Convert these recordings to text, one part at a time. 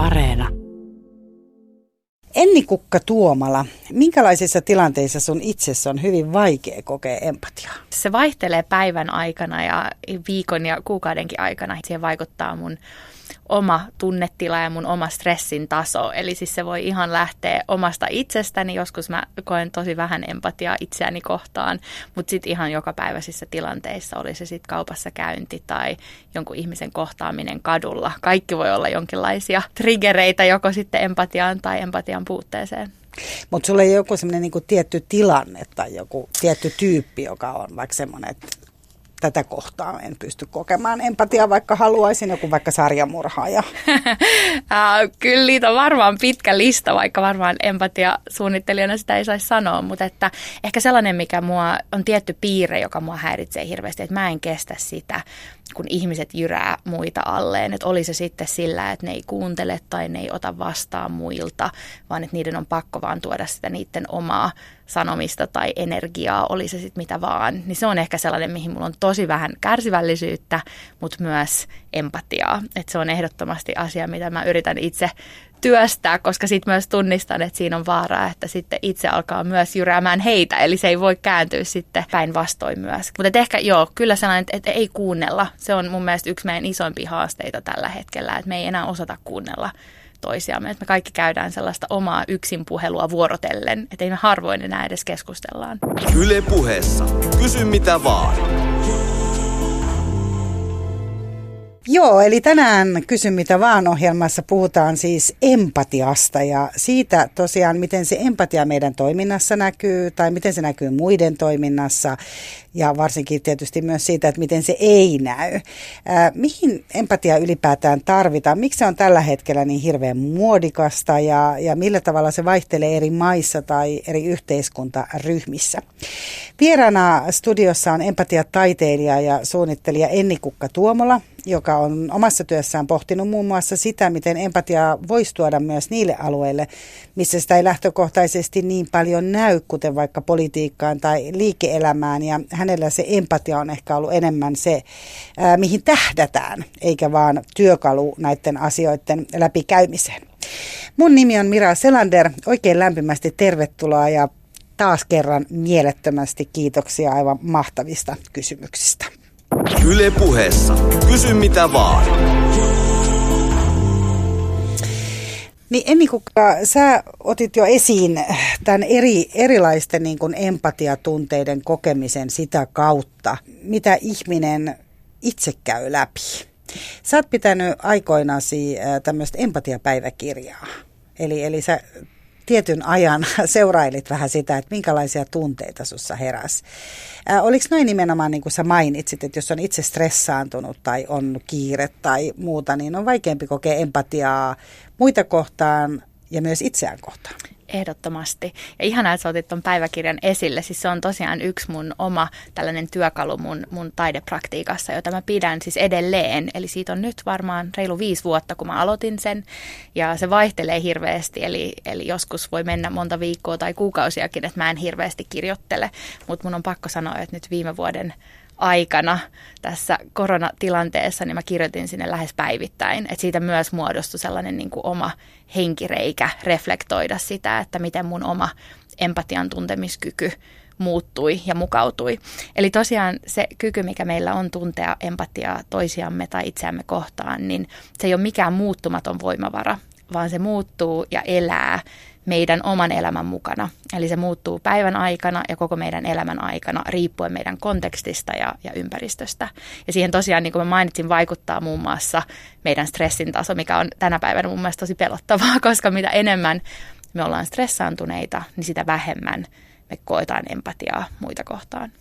Areena. Enni Kukka Tuomala, minkälaisissa tilanteissa sun itsessä on hyvin vaikea kokea empatiaa? Se vaihtelee päivän aikana ja viikon ja kuukaudenkin aikana. Siihen vaikuttaa mun oma tunnetila ja mun oma stressin taso. Eli siis se voi ihan lähteä omasta itsestäni. Joskus mä koen tosi vähän empatiaa itseäni kohtaan, mutta sitten ihan jokapäiväisissä tilanteissa, oli se sitten kaupassa käynti tai jonkun ihmisen kohtaaminen kadulla. Kaikki voi olla jonkinlaisia triggereitä joko sitten empatiaan tai empatian puutteeseen. Mutta sulla ei ole joku semmoinen niinku tietty tilanne tai joku tietty tyyppi, joka on vaikka semmoinen, että tätä kohtaa en pysty kokemaan empatiaa, vaikka haluaisin joku vaikka sarjamurhaaja. Kyllä niitä on varmaan pitkä lista, vaikka varmaan empatia suunnittelijana sitä ei saisi sanoa, mutta että ehkä sellainen, mikä mua on tietty piirre, joka mua häiritsee hirveästi, että mä en kestä sitä, kun ihmiset jyrää muita alleen. Että oli se sitten sillä, että ne ei kuuntele tai ne ei ota vastaan muilta, vaan että niiden on pakko vaan tuoda sitä niiden omaa sanomista tai energiaa, oli se sitten mitä vaan. Niin se on ehkä sellainen, mihin mulla on tosi vähän kärsivällisyyttä, mutta myös empatiaa. Että se on ehdottomasti asia, mitä mä yritän itse työstää, koska sitten myös tunnistan, että siinä on vaaraa, että sitten itse alkaa myös jyräämään heitä, eli se ei voi kääntyä sitten päinvastoin myös. Mutta ehkä joo, kyllä sellainen, että ei kuunnella. Se on mun mielestä yksi meidän isoimpia haasteita tällä hetkellä, että me ei enää osata kuunnella toisiamme. Että me kaikki käydään sellaista omaa yksin puhelua vuorotellen, että ei me harvoin enää edes keskustellaan. Yle puheessa. Kysy mitä vaan. Joo, eli tänään Kysy mitä vaan ohjelmassa puhutaan siis empatiasta ja siitä tosiaan, miten se empatia meidän toiminnassa näkyy tai miten se näkyy muiden toiminnassa ja varsinkin tietysti myös siitä, että miten se ei näy. Ää, mihin empatia ylipäätään tarvitaan? Miksi se on tällä hetkellä niin hirveän muodikasta ja, ja millä tavalla se vaihtelee eri maissa tai eri yhteiskuntaryhmissä? Vieraana studiossa on empatiataiteilija ja suunnittelija Enni Kukka Tuomola, joka on omassa työssään pohtinut muun muassa sitä, miten empatiaa voisi tuoda myös niille alueille, missä sitä ei lähtökohtaisesti niin paljon näy, kuten vaikka politiikkaan tai liike-elämään. Ja hänellä se empatia on ehkä ollut enemmän se, ää, mihin tähdätään, eikä vaan työkalu näiden asioiden läpikäymiseen. Mun nimi on Mira Selander. Oikein lämpimästi tervetuloa ja taas kerran mielettömästi kiitoksia aivan mahtavista kysymyksistä. Yle puheessa. Kysy mitä vaan. Niin Emmi Kukka, sä otit jo esiin tämän eri, erilaisten niin kuin empatiatunteiden kokemisen sitä kautta, mitä ihminen itse käy läpi. Sä oot pitänyt aikoinasi tämmöistä empatiapäiväkirjaa. Eli, eli sä tietyn ajan seurailit vähän sitä, että minkälaisia tunteita sussa heräsi. Äh, oliko noin nimenomaan niin kuin sä mainitsit, että jos on itse stressaantunut tai on kiire tai muuta, niin on vaikeampi kokea empatiaa muita kohtaan ja myös itseään kohtaan? Ehdottomasti. Ja ihanaa, että sä otit tuon päiväkirjan esille. Siis se on tosiaan yksi mun oma tällainen työkalu mun, mun taidepraktiikassa, jota mä pidän siis edelleen. Eli siitä on nyt varmaan reilu viisi vuotta, kun mä aloitin sen. Ja se vaihtelee hirveästi, eli, eli joskus voi mennä monta viikkoa tai kuukausiakin, että mä en hirveästi kirjoittele. Mutta mun on pakko sanoa, että nyt viime vuoden aikana tässä koronatilanteessa, niin mä kirjoitin sinne lähes päivittäin. Että siitä myös muodostui sellainen niin kuin oma henkireikä reflektoida sitä, että miten mun oma empatian tuntemiskyky muuttui ja mukautui. Eli tosiaan se kyky, mikä meillä on tuntea empatiaa toisiamme tai itseämme kohtaan, niin se ei ole mikään muuttumaton voimavara, vaan se muuttuu ja elää meidän oman elämän mukana. Eli se muuttuu päivän aikana ja koko meidän elämän aikana riippuen meidän kontekstista ja, ja ympäristöstä. Ja siihen tosiaan, niin kuin mä mainitsin, vaikuttaa muun muassa meidän stressin taso, mikä on tänä päivänä mun mielestä tosi pelottavaa, koska mitä enemmän me ollaan stressaantuneita, niin sitä vähemmän me koetaan empatiaa muita kohtaan.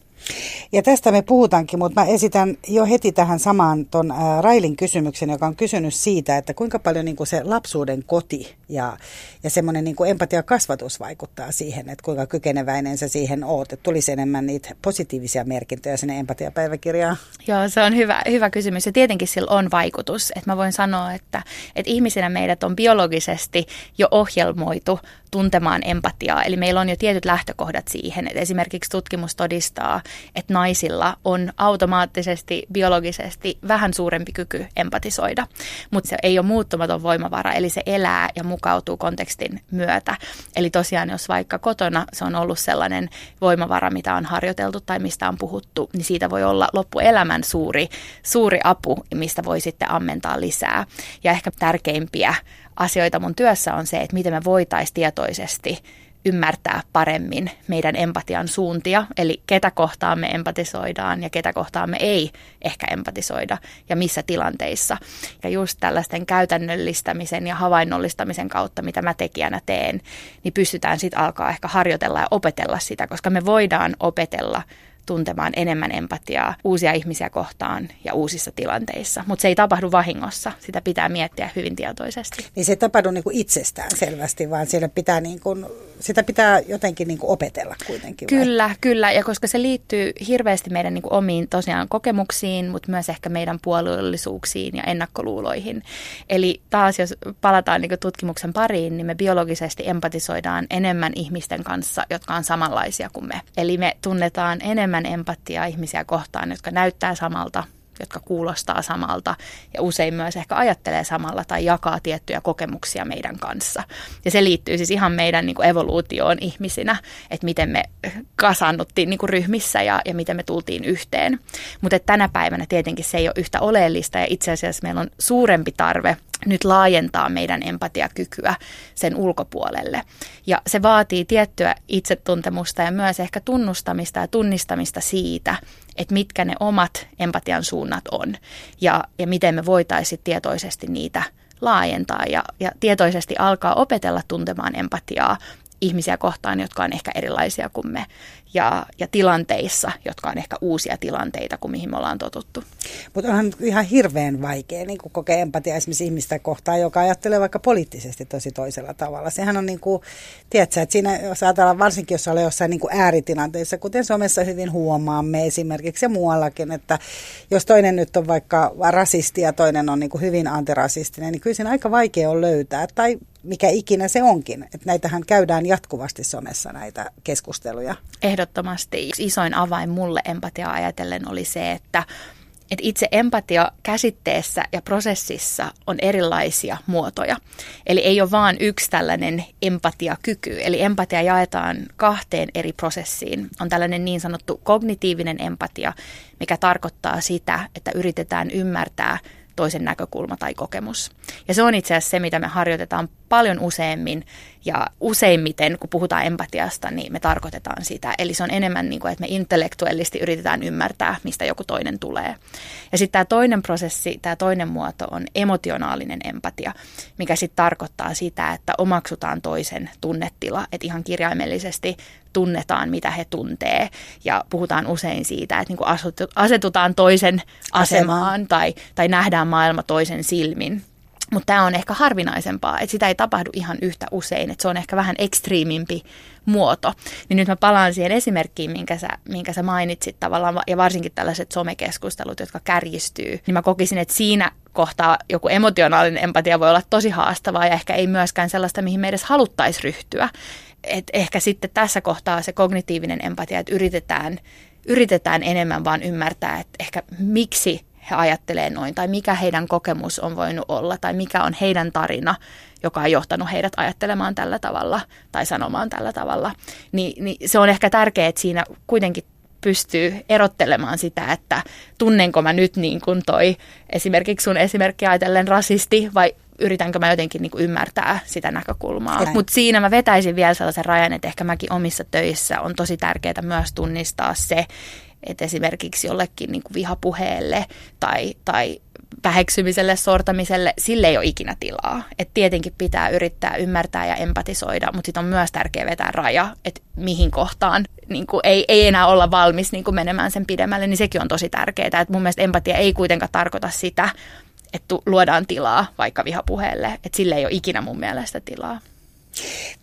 Ja tästä me puhutaankin, mutta mä esitän jo heti tähän samaan ton Railin kysymyksen, joka on kysynyt siitä, että kuinka paljon niin kuin se lapsuuden koti ja, ja semmoinen niin empatiakasvatus vaikuttaa siihen, että kuinka kykeneväinen sä siihen oot. Että tulisi enemmän niitä positiivisia merkintöjä sinne empatiapäiväkirjaan. Joo, se on hyvä, hyvä kysymys ja tietenkin sillä on vaikutus. Että mä voin sanoa, että, että ihmisinä meidät on biologisesti jo ohjelmoitu tuntemaan empatiaa. Eli meillä on jo tietyt lähtökohdat siihen, että esimerkiksi tutkimus todistaa, että naisilla on automaattisesti, biologisesti vähän suurempi kyky empatisoida, mutta se ei ole muuttumaton voimavara, eli se elää ja mukautuu kontekstin myötä. Eli tosiaan, jos vaikka kotona se on ollut sellainen voimavara, mitä on harjoiteltu tai mistä on puhuttu, niin siitä voi olla loppuelämän suuri, suuri apu, mistä voi sitten ammentaa lisää. Ja ehkä tärkeimpiä asioita mun työssä on se, että miten me voitaisiin tietoisesti ymmärtää paremmin meidän empatian suuntia, eli ketä kohtaan me empatisoidaan ja ketä kohtaan me ei ehkä empatisoida ja missä tilanteissa. Ja just tällaisten käytännöllistämisen ja havainnollistamisen kautta, mitä mä tekijänä teen, niin pystytään sitten alkaa ehkä harjoitella ja opetella sitä, koska me voidaan opetella tuntemaan enemmän empatiaa uusia ihmisiä kohtaan ja uusissa tilanteissa. Mutta se ei tapahdu vahingossa, sitä pitää miettiä hyvin tietoisesti. Niin se ei tapahdu niin kuin itsestään selvästi, vaan siellä pitää niin kuin, sitä pitää jotenkin niin kuin opetella kuitenkin. Kyllä, vai? kyllä. Ja koska se liittyy hirveästi meidän niin kuin omiin tosiaan kokemuksiin, mutta myös ehkä meidän puolueellisuuksiin ja ennakkoluuloihin. Eli taas jos palataan niin kuin tutkimuksen pariin, niin me biologisesti empatisoidaan enemmän ihmisten kanssa, jotka on samanlaisia kuin me. Eli me tunnetaan enemmän enemmän empatiaa ihmisiä kohtaan, jotka näyttää samalta, jotka kuulostaa samalta ja usein myös ehkä ajattelee samalla tai jakaa tiettyjä kokemuksia meidän kanssa. Ja se liittyy siis ihan meidän niin kuin evoluutioon ihmisinä, että miten me kasannuttiin niin kuin ryhmissä ja, ja miten me tultiin yhteen. Mutta tänä päivänä tietenkin se ei ole yhtä oleellista ja itse asiassa meillä on suurempi tarve – nyt laajentaa meidän empatiakykyä sen ulkopuolelle. Ja se vaatii tiettyä itsetuntemusta ja myös ehkä tunnustamista ja tunnistamista siitä, että mitkä ne omat empatian suunnat on ja, ja miten me voitaisiin tietoisesti niitä laajentaa ja, ja tietoisesti alkaa opetella tuntemaan empatiaa ihmisiä kohtaan, jotka on ehkä erilaisia kuin me ja, ja tilanteissa, jotka on ehkä uusia tilanteita kuin mihin me ollaan totuttu. Mutta onhan ihan hirveän vaikea niin kokea empatia esimerkiksi ihmistä kohtaan, joka ajattelee vaikka poliittisesti tosi toisella tavalla. Sehän on niin kuin, tiedätkö, että siinä ajatellaan varsinkin, jos ollaan jossain niin kuin ääritilanteissa, kuten somessa hyvin huomaamme esimerkiksi ja muuallakin, että jos toinen nyt on vaikka rasisti ja toinen on niin kuin hyvin antirasistinen, niin kyllä siinä aika vaikea on löytää tai mikä ikinä se onkin. Että näitähän käydään jatkuvasti somessa näitä keskusteluja. Ehdottomasti isoin avain mulle empatiaa ajatellen oli se, että että itse empatia käsitteessä ja prosessissa on erilaisia muotoja. Eli ei ole vain yksi tällainen empatiakyky. Eli empatia jaetaan kahteen eri prosessiin. On tällainen niin sanottu kognitiivinen empatia, mikä tarkoittaa sitä, että yritetään ymmärtää toisen näkökulma tai kokemus. Ja se on itse asiassa se, mitä me harjoitetaan paljon useammin ja useimmiten, kun puhutaan empatiasta, niin me tarkoitetaan sitä. Eli se on enemmän niin kuin, että me intellektuellisesti yritetään ymmärtää, mistä joku toinen tulee. Ja sitten tämä toinen prosessi, tämä toinen muoto on emotionaalinen empatia, mikä sitten tarkoittaa sitä, että omaksutaan toisen tunnetila, että ihan kirjaimellisesti tunnetaan, mitä he tuntee. Ja puhutaan usein siitä, että niin kuin asetutaan toisen asemaan tai, tai nähdään maailma toisen silmin. Mutta tämä on ehkä harvinaisempaa, että sitä ei tapahdu ihan yhtä usein, että se on ehkä vähän ekstriimimpi muoto. Niin nyt mä palaan siihen esimerkkiin, minkä sä, minkä sä mainitsit tavallaan, ja varsinkin tällaiset somekeskustelut, jotka kärjistyy, niin mä kokisin, että siinä kohtaa joku emotionaalinen empatia voi olla tosi haastavaa ja ehkä ei myöskään sellaista, mihin me edes haluttaisiin ryhtyä. Et ehkä sitten tässä kohtaa se kognitiivinen empatia, että yritetään, yritetään enemmän vaan ymmärtää, että ehkä miksi he ajattelee noin, tai mikä heidän kokemus on voinut olla, tai mikä on heidän tarina, joka on johtanut heidät ajattelemaan tällä tavalla tai sanomaan tällä tavalla. Ni, niin se on ehkä tärkeää, että siinä kuitenkin pystyy erottelemaan sitä, että tunnenko mä nyt niin kuin toi esimerkiksi sun esimerkki ajatellen rasisti vai yritänkö mä jotenkin niin kuin ymmärtää sitä näkökulmaa. Mutta siinä mä vetäisin vielä sellaisen rajan, että ehkä mäkin omissa töissä on tosi tärkeää myös tunnistaa se, että esimerkiksi jollekin niin kuin vihapuheelle tai, tai väheksymiselle, sortamiselle, sille ei ole ikinä tilaa. Et tietenkin pitää yrittää ymmärtää ja empatisoida, mutta sitten on myös tärkeää vetää raja, että mihin kohtaan niin kuin ei, ei enää olla valmis niin kuin menemään sen pidemmälle, niin sekin on tosi tärkeää. Et mun mielestä empatia ei kuitenkaan tarkoita sitä, että luodaan tilaa vaikka vihapuheelle, että sille ei ole ikinä mun mielestä tilaa.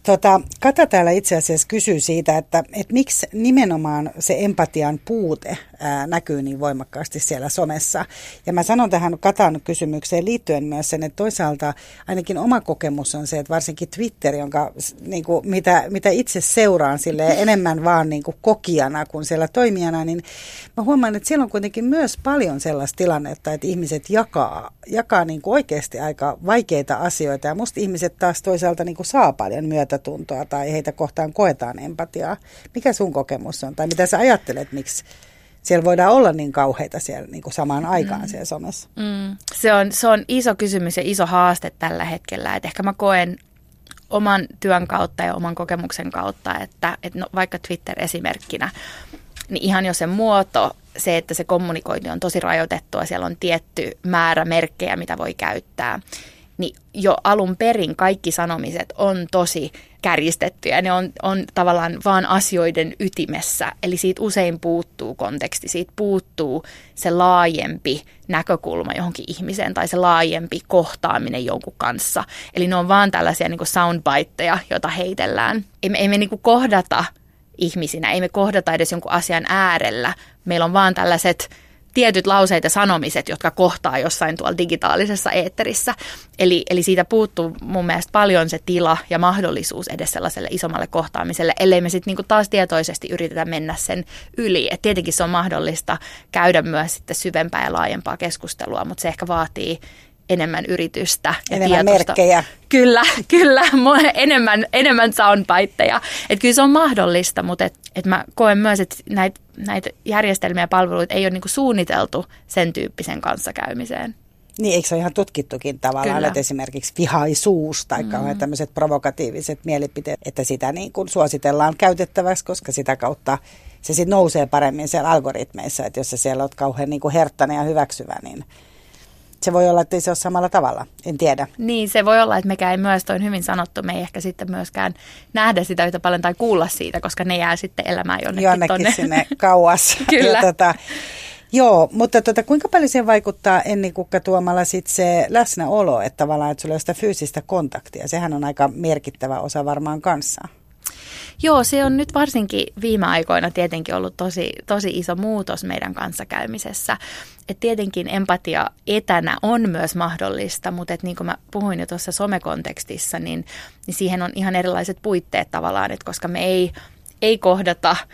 Tota, Kata täällä itse asiassa kysyy siitä, että, että miksi nimenomaan se empatian puute ää, näkyy niin voimakkaasti siellä somessa. Ja mä sanon tähän Katan kysymykseen liittyen myös sen, että toisaalta ainakin oma kokemus on se, että varsinkin Twitter, jonka, niin kuin, mitä, mitä itse seuraan sille enemmän vaan niin kuin kokijana kuin siellä toimijana, niin mä huomaan, että siellä on kuitenkin myös paljon sellaista tilannetta, että ihmiset jakaa, jakaa niin kuin oikeasti aika vaikeita asioita. Ja musta ihmiset taas toisaalta niin kuin saa paljon myötätuntoa tai heitä kohtaan koetaan empatiaa. Mikä sun kokemus on? Tai mitä sä ajattelet, miksi siellä voidaan olla niin kauheita siellä niin kuin samaan aikaan mm. siellä somessa? Mm. Se, on, se on iso kysymys ja iso haaste tällä hetkellä. Et ehkä mä koen oman työn kautta ja oman kokemuksen kautta, että, että no, vaikka Twitter esimerkkinä, niin ihan jo se muoto, se, että se kommunikointi on tosi rajoitettua, siellä on tietty määrä merkkejä, mitä voi käyttää, niin jo alun perin kaikki sanomiset on tosi kärjistettyjä. Ne on, on tavallaan vaan asioiden ytimessä. Eli siitä usein puuttuu konteksti, siitä puuttuu se laajempi näkökulma johonkin ihmiseen tai se laajempi kohtaaminen jonkun kanssa. Eli ne on vaan tällaisia niin soundbiteja, joita heitellään. Ei me, ei me niin kohdata ihmisinä, ei me kohdata edes jonkun asian äärellä. Meillä on vaan tällaiset tietyt lauseet ja sanomiset, jotka kohtaa jossain tuolla digitaalisessa eetterissä. Eli, eli siitä puuttuu mun mielestä paljon se tila ja mahdollisuus edes sellaiselle isommalle kohtaamiselle, ellei me sitten niinku taas tietoisesti yritetä mennä sen yli. Et tietenkin se on mahdollista käydä myös sitten syvempää ja laajempaa keskustelua, mutta se ehkä vaatii enemmän yritystä ja enemmän tietosta. merkkejä. Kyllä, kyllä, enemmän, enemmän soundbiteja. Että kyllä se on mahdollista, mutta et, et mä koen myös, että näitä näit järjestelmiä ja palveluita ei ole niinku suunniteltu sen tyyppisen kanssakäymiseen. Niin, eikö se ole ihan tutkittukin tavallaan, Kyllä. että esimerkiksi vihaisuus tai mm. tämmöiset provokatiiviset mielipiteet, että sitä niin kuin suositellaan käytettäväksi, koska sitä kautta se sitten nousee paremmin siellä algoritmeissa, että jos sä siellä oot kauhean niin kuin herttäinen ja hyväksyvä, niin se voi olla, että ei se ole samalla tavalla, en tiedä. Niin, se voi olla, että mekään ei myös, toi hyvin sanottu, me ei ehkä sitten myöskään nähdä sitä yhtä paljon tai kuulla siitä, koska ne jää sitten elämään jonnekin, jonnekin tonne. sinne kauas. Kyllä. Ja tota, Joo, mutta tota, kuinka paljon siihen vaikuttaa Enni Kukka Tuomalla sit se läsnäolo, että tavallaan, että sulla on sitä fyysistä kontaktia. Sehän on aika merkittävä osa varmaan kanssa. Joo, se on nyt varsinkin viime aikoina tietenkin ollut tosi, tosi iso muutos meidän kanssakäymisessä. Et tietenkin empatia etänä on myös mahdollista, mutta et niin kuin mä puhuin jo tuossa somekontekstissa, niin, niin siihen on ihan erilaiset puitteet tavallaan, että koska me ei, ei kohdata –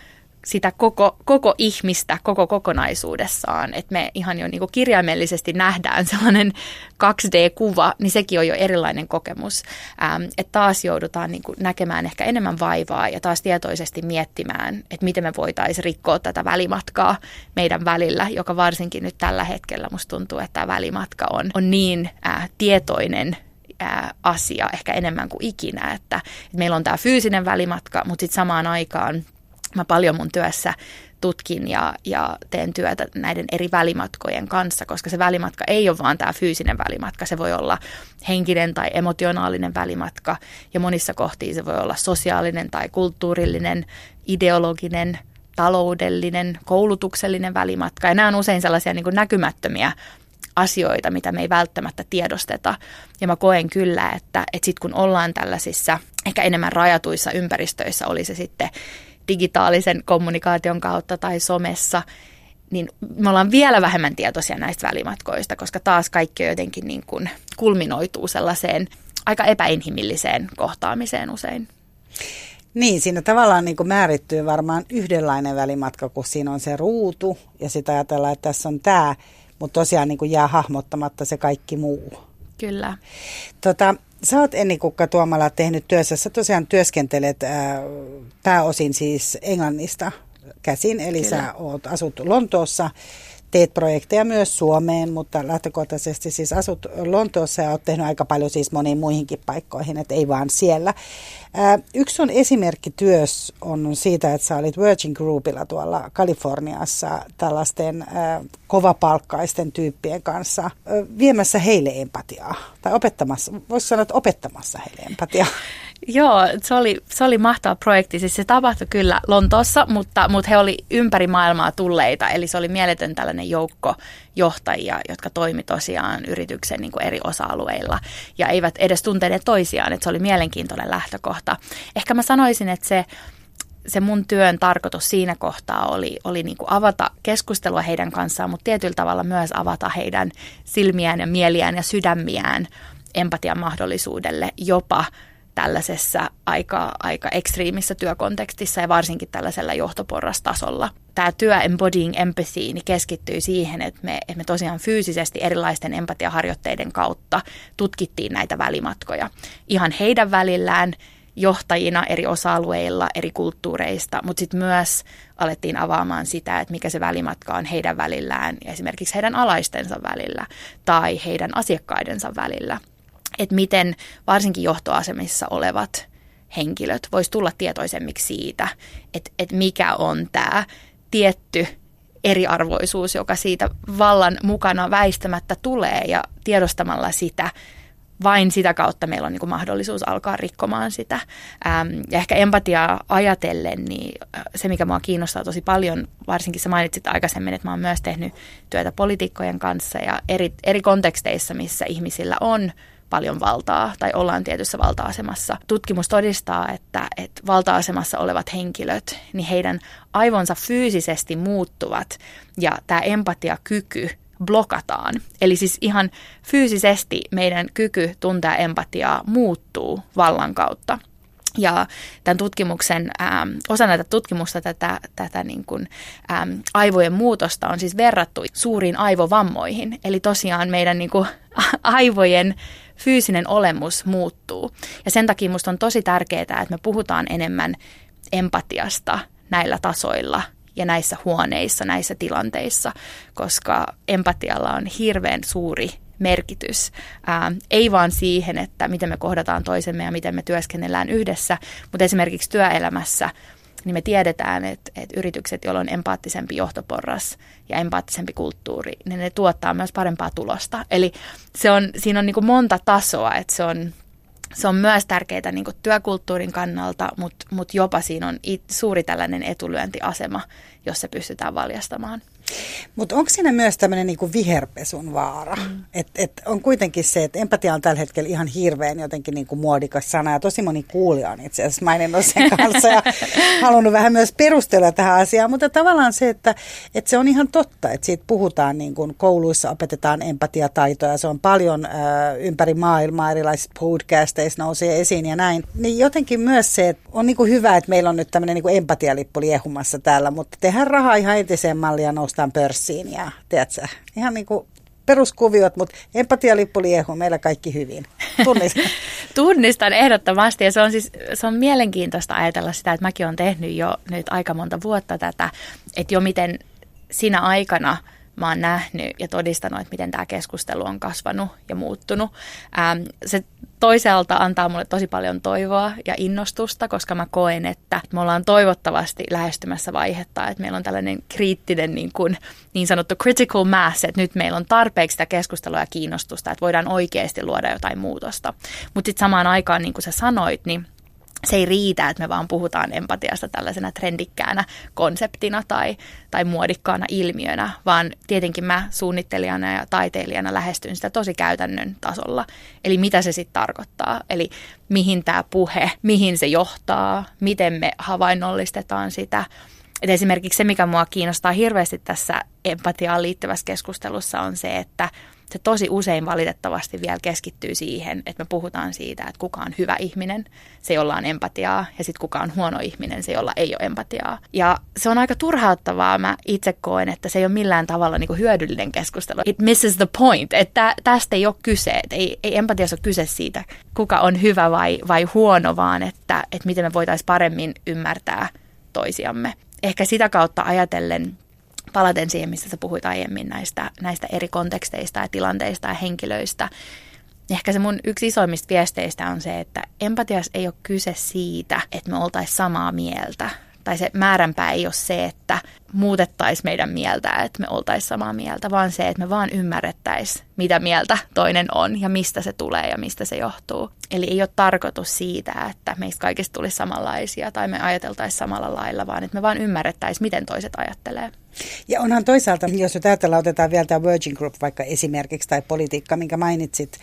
sitä koko, koko ihmistä koko kokonaisuudessaan, että me ihan jo niin kirjaimellisesti nähdään sellainen 2D-kuva, niin sekin on jo erilainen kokemus. Ähm, että taas joudutaan niin näkemään ehkä enemmän vaivaa ja taas tietoisesti miettimään, että miten me voitaisiin rikkoa tätä välimatkaa meidän välillä, joka varsinkin nyt tällä hetkellä musta tuntuu, että tämä välimatka on, on niin äh, tietoinen äh, asia ehkä enemmän kuin ikinä, että, että meillä on tämä fyysinen välimatka, mutta sitten samaan aikaan – Mä paljon mun työssä tutkin ja, ja teen työtä näiden eri välimatkojen kanssa, koska se välimatka ei ole vaan tämä fyysinen välimatka. Se voi olla henkinen tai emotionaalinen välimatka ja monissa kohtiin se voi olla sosiaalinen tai kulttuurillinen, ideologinen, taloudellinen, koulutuksellinen välimatka. Ja nämä on usein sellaisia niin kuin näkymättömiä asioita, mitä me ei välttämättä tiedosteta. Ja mä koen kyllä, että, että sitten kun ollaan tällaisissa ehkä enemmän rajatuissa ympäristöissä, oli se sitten digitaalisen kommunikaation kautta tai somessa, niin me ollaan vielä vähemmän tietoisia näistä välimatkoista, koska taas kaikki jotenkin niin kuin kulminoituu sellaiseen aika epäinhimilliseen kohtaamiseen usein. Niin, siinä tavallaan niin kuin määrittyy varmaan yhdenlainen välimatka, kun siinä on se ruutu ja sitä ajatellaan, että tässä on tämä, mutta tosiaan niin kuin jää hahmottamatta se kaikki muu. Kyllä. Tota, Sä oot Enni Kukka Tuomala tehnyt työssä. Sä tosiaan työskentelet ää, äh, pääosin siis Englannista käsin, eli Kyllä. sä oot, asut Lontoossa, teet projekteja myös Suomeen, mutta lähtökohtaisesti siis asut Lontoossa ja oot tehnyt aika paljon siis moniin muihinkin paikkoihin, että ei vaan siellä. Ää, yksi sun esimerkkityös on siitä, että sä olit Virgin Groupilla tuolla Kaliforniassa tällaisten ää, kovapalkkaisten tyyppien kanssa ää, viemässä heille empatiaa tai opettamassa, voisi sanoa, että opettamassa heille empatiaa. Joo, se oli, se oli mahtava projekti. Siis se tapahtui kyllä Lontoossa, mutta, mutta he oli ympäri maailmaa tulleita. Eli se oli mieletön tällainen joukko johtajia, jotka toimi tosiaan yrityksen niin kuin eri osa-alueilla ja eivät edes tunteneet toisiaan. Että se oli mielenkiintoinen lähtökohta. Ehkä mä sanoisin, että se se mun työn tarkoitus siinä kohtaa oli, oli niin kuin avata keskustelua heidän kanssaan, mutta tietyllä tavalla myös avata heidän silmiään ja mieliään ja sydämiään empatian mahdollisuudelle jopa tällaisessa aika, aika ekstriimissä työkontekstissa ja varsinkin tällaisella johtoporrastasolla. Tämä työ Embodying Empathy niin keskittyy siihen, että me, että me tosiaan fyysisesti erilaisten empatiaharjoitteiden kautta tutkittiin näitä välimatkoja. Ihan heidän välillään johtajina eri osa-alueilla, eri kulttuureista, mutta sitten myös alettiin avaamaan sitä, että mikä se välimatka on heidän välillään, esimerkiksi heidän alaistensa välillä tai heidän asiakkaidensa välillä. Että miten varsinkin johtoasemissa olevat henkilöt vois tulla tietoisemmiksi siitä, että, että mikä on tämä tietty eriarvoisuus, joka siitä vallan mukana väistämättä tulee ja tiedostamalla sitä, vain sitä kautta meillä on niin mahdollisuus alkaa rikkomaan sitä. Ähm, ja ehkä empatiaa ajatellen, niin äh, se mikä mua kiinnostaa tosi paljon, varsinkin sä mainitsit aikaisemmin, että mä oon myös tehnyt työtä poliitikkojen kanssa ja eri, eri konteksteissa, missä ihmisillä on paljon valtaa tai ollaan tietyssä valta-asemassa. Tutkimus todistaa, että, että valta-asemassa olevat henkilöt, niin heidän aivonsa fyysisesti muuttuvat ja tämä empatiakyky blokataan. Eli siis ihan fyysisesti meidän kyky tuntea empatiaa muuttuu vallan kautta. Ja tämän tutkimuksen, ähm, osa näitä tutkimusta tätä, tätä niin kuin, ähm, aivojen muutosta on siis verrattu suuriin aivovammoihin. Eli tosiaan meidän niin kuin, aivojen fyysinen olemus muuttuu. Ja sen takia minusta on tosi tärkeää, että me puhutaan enemmän empatiasta näillä tasoilla ja näissä huoneissa, näissä tilanteissa, koska empatialla on hirveän suuri merkitys. Ää, ei vaan siihen, että miten me kohdataan toisemme ja miten me työskennellään yhdessä, mutta esimerkiksi työelämässä niin me tiedetään, että, että yritykset, joilla on empaattisempi johtoporras ja empaattisempi kulttuuri, niin ne tuottaa myös parempaa tulosta. Eli se on, siinä on niin kuin monta tasoa, että se on se on myös tärkeää niin työkulttuurin kannalta, mutta mut jopa siinä on it, suuri tällainen etulyöntiasema, jos se pystytään valjastamaan. Mutta onko siinä myös tämmöinen niinku viherpesun vaara? Mm. Et, et on kuitenkin se, että empatia on tällä hetkellä ihan hirveän jotenkin niinku muodikas sana ja tosi moni kuulija on itse asiassa maininnut sen kanssa ja halunnut vähän myös perustella tähän asiaan, mutta tavallaan se, että, että se on ihan totta, että siitä puhutaan niin kuin kouluissa opetetaan empatiataitoja, se on paljon äh, ympäri maailmaa erilaisissa podcasteissa nousee esiin ja näin. Niin jotenkin myös se, että on niin kuin hyvä, että meillä on nyt tämmöinen niin kuin empatialippu liehumassa täällä, mutta tehdään rahaa ihan entiseen malliin ja noustaan pörssiin ja tiedätkö, ihan niin kuin peruskuviot, mutta empatialippu liehu, meillä kaikki hyvin. Tunnistan. Tunnistan ehdottomasti ja se on, siis, se on mielenkiintoista ajatella sitä, että mäkin olen tehnyt jo nyt aika monta vuotta tätä, että jo miten siinä aikana – mä oon nähnyt ja todistanut, että miten tämä keskustelu on kasvanut ja muuttunut. Ähm, se toisaalta antaa mulle tosi paljon toivoa ja innostusta, koska mä koen, että me ollaan toivottavasti lähestymässä vaihetta, että meillä on tällainen kriittinen niin, kuin, niin sanottu critical mass, että nyt meillä on tarpeeksi sitä keskustelua ja kiinnostusta, että voidaan oikeasti luoda jotain muutosta. Mutta sitten samaan aikaan, niin kuin sä sanoit, niin se ei riitä, että me vaan puhutaan empatiasta tällaisena trendikkäänä konseptina tai, tai muodikkaana ilmiönä, vaan tietenkin mä suunnittelijana ja taiteilijana lähestyn sitä tosi käytännön tasolla. Eli mitä se sitten tarkoittaa, eli mihin tämä puhe, mihin se johtaa, miten me havainnollistetaan sitä. Et esimerkiksi se, mikä mua kiinnostaa hirveästi tässä empatiaan liittyvässä keskustelussa on se, että – se tosi usein valitettavasti vielä keskittyy siihen, että me puhutaan siitä, että kuka on hyvä ihminen, se jolla on empatiaa, ja sitten kuka on huono ihminen, se jolla ei ole empatiaa. Ja se on aika turhauttavaa, mä itse koen, että se ei ole millään tavalla niin hyödyllinen keskustelu. It misses the point, että tästä ei ole kyse, että ei, ei empatiassa ole kyse siitä, kuka on hyvä vai, vai huono, vaan että, että miten me voitaisiin paremmin ymmärtää toisiamme. Ehkä sitä kautta ajatellen palaten siihen, missä sä puhuit aiemmin näistä, näistä eri konteksteista ja tilanteista ja henkilöistä. Ehkä se mun yksi isoimmista viesteistä on se, että empatias ei ole kyse siitä, että me oltaisiin samaa mieltä. Tai se määränpää ei ole se, että muutettaisiin meidän mieltä, että me oltaisiin samaa mieltä, vaan se, että me vaan ymmärrettäisiin, mitä mieltä toinen on ja mistä se tulee ja mistä se johtuu. Eli ei ole tarkoitus siitä, että meistä kaikista tulisi samanlaisia tai me ajateltaisiin samalla lailla, vaan että me vaan ymmärrettäisiin, miten toiset ajattelee. Ja onhan toisaalta, jos nyt ajatellaan, otetaan vielä tämä Virgin Group vaikka esimerkiksi tai politiikka, minkä mainitsit,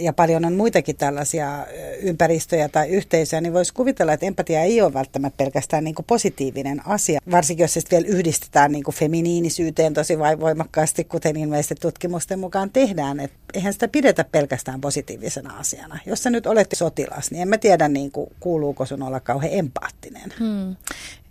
ja paljon on muitakin tällaisia ympäristöjä tai yhteisöjä, niin voisi kuvitella, että empatia ei ole välttämättä pelkästään niin positiivinen asia, varsinkin jos se vielä yhdistetään niin kuin feminiinisyyteen tosi voimakkaasti, kuten ilmeisesti tutkimusten mukaan tehdään. Et eihän sitä pidetä pelkästään positiivisena asiana. Jos sä nyt olet sotilas, niin en mä tiedä, niin kuin, kuuluuko sun olla kauhean empaattinen. Hmm.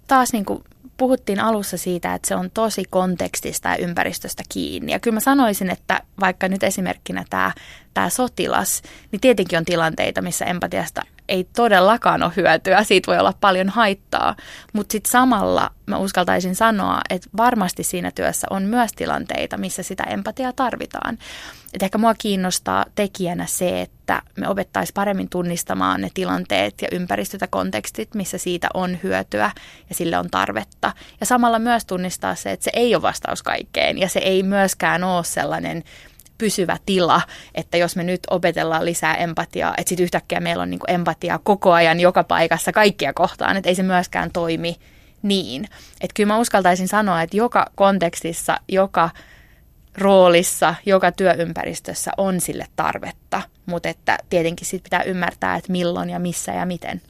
Taas niin kuin puhuttiin alussa siitä, että se on tosi kontekstista ja ympäristöstä kiinni. Ja kyllä mä sanoisin, että vaikka nyt esimerkkinä tämä, tämä sotilas, niin tietenkin on tilanteita, missä empatiasta ei todellakaan ole hyötyä, siitä voi olla paljon haittaa, mutta sitten samalla mä uskaltaisin sanoa, että varmasti siinä työssä on myös tilanteita, missä sitä empatiaa tarvitaan. Et ehkä mua kiinnostaa tekijänä se, että me opettaisiin paremmin tunnistamaan ne tilanteet ja ympäristöt ja kontekstit, missä siitä on hyötyä ja sille on tarvetta. Ja samalla myös tunnistaa se, että se ei ole vastaus kaikkeen ja se ei myöskään ole sellainen pysyvä tila, että jos me nyt opetellaan lisää empatiaa, että sitten yhtäkkiä meillä on niin empatiaa koko ajan joka paikassa kaikkia kohtaan, että ei se myöskään toimi niin. Että kyllä mä uskaltaisin sanoa, että joka kontekstissa, joka roolissa, joka työympäristössä on sille tarvetta, mutta että tietenkin sitten pitää ymmärtää, että milloin ja missä ja miten.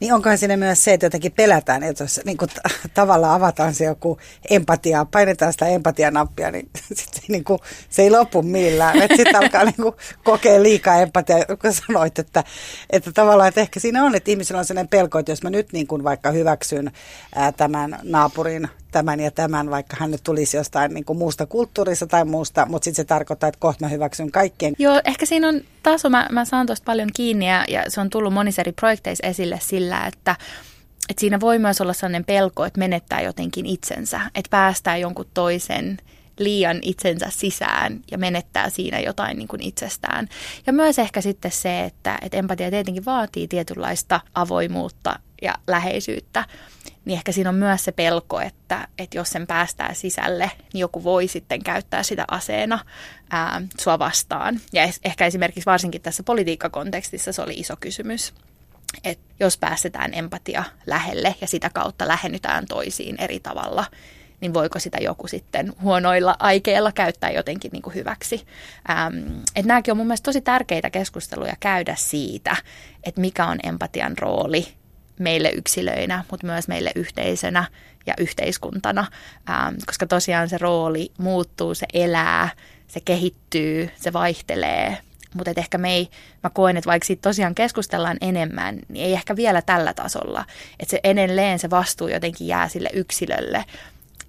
Niin onkohan siinä myös se, että jotenkin pelätään, että jos niin kuin tavallaan avataan se joku empatia, painetaan sitä empatianappia, niin, sit se, niin kuin, se ei lopu millään. Sitten alkaa niin kuin, kokea liikaa empatiaa, kun sanoit, että, että tavallaan, että ehkä siinä on, että ihmisillä on sellainen pelko, että jos mä nyt niin kuin vaikka hyväksyn ää, tämän naapurin tämän ja tämän, vaikka hän nyt tulisi jostain niin kuin muusta kulttuurista tai muusta, mutta sitten se tarkoittaa, että kohta mä hyväksyn kaikkien. Joo, ehkä siinä on taso, mä, mä saan tuosta paljon kiinni ja, ja se on tullut monissa eri projekteissa esille sillä, että että siinä voi myös olla sellainen pelko, että menettää jotenkin itsensä, että päästää jonkun toisen liian itsensä sisään ja menettää siinä jotain niin kuin itsestään. Ja myös ehkä sitten se, että, että empatia tietenkin vaatii tietynlaista avoimuutta ja läheisyyttä, niin ehkä siinä on myös se pelko, että, että jos sen päästää sisälle, niin joku voi sitten käyttää sitä aseena ää, sua vastaan. Ja ehkä esimerkiksi varsinkin tässä politiikkakontekstissa se oli iso kysymys. Että jos päästetään empatia lähelle ja sitä kautta lähennytään toisiin eri tavalla, niin voiko sitä joku sitten huonoilla aikeilla käyttää jotenkin niin kuin hyväksi. Ähm, että nämäkin on mun mielestä tosi tärkeitä keskusteluja käydä siitä, että mikä on empatian rooli meille yksilöinä, mutta myös meille yhteisönä ja yhteiskuntana, ähm, koska tosiaan se rooli muuttuu, se elää, se kehittyy, se vaihtelee. Mutta ehkä me ei, mä koen, että vaikka siitä tosiaan keskustellaan enemmän, niin ei ehkä vielä tällä tasolla. Että se edelleen se vastuu jotenkin jää sille yksilölle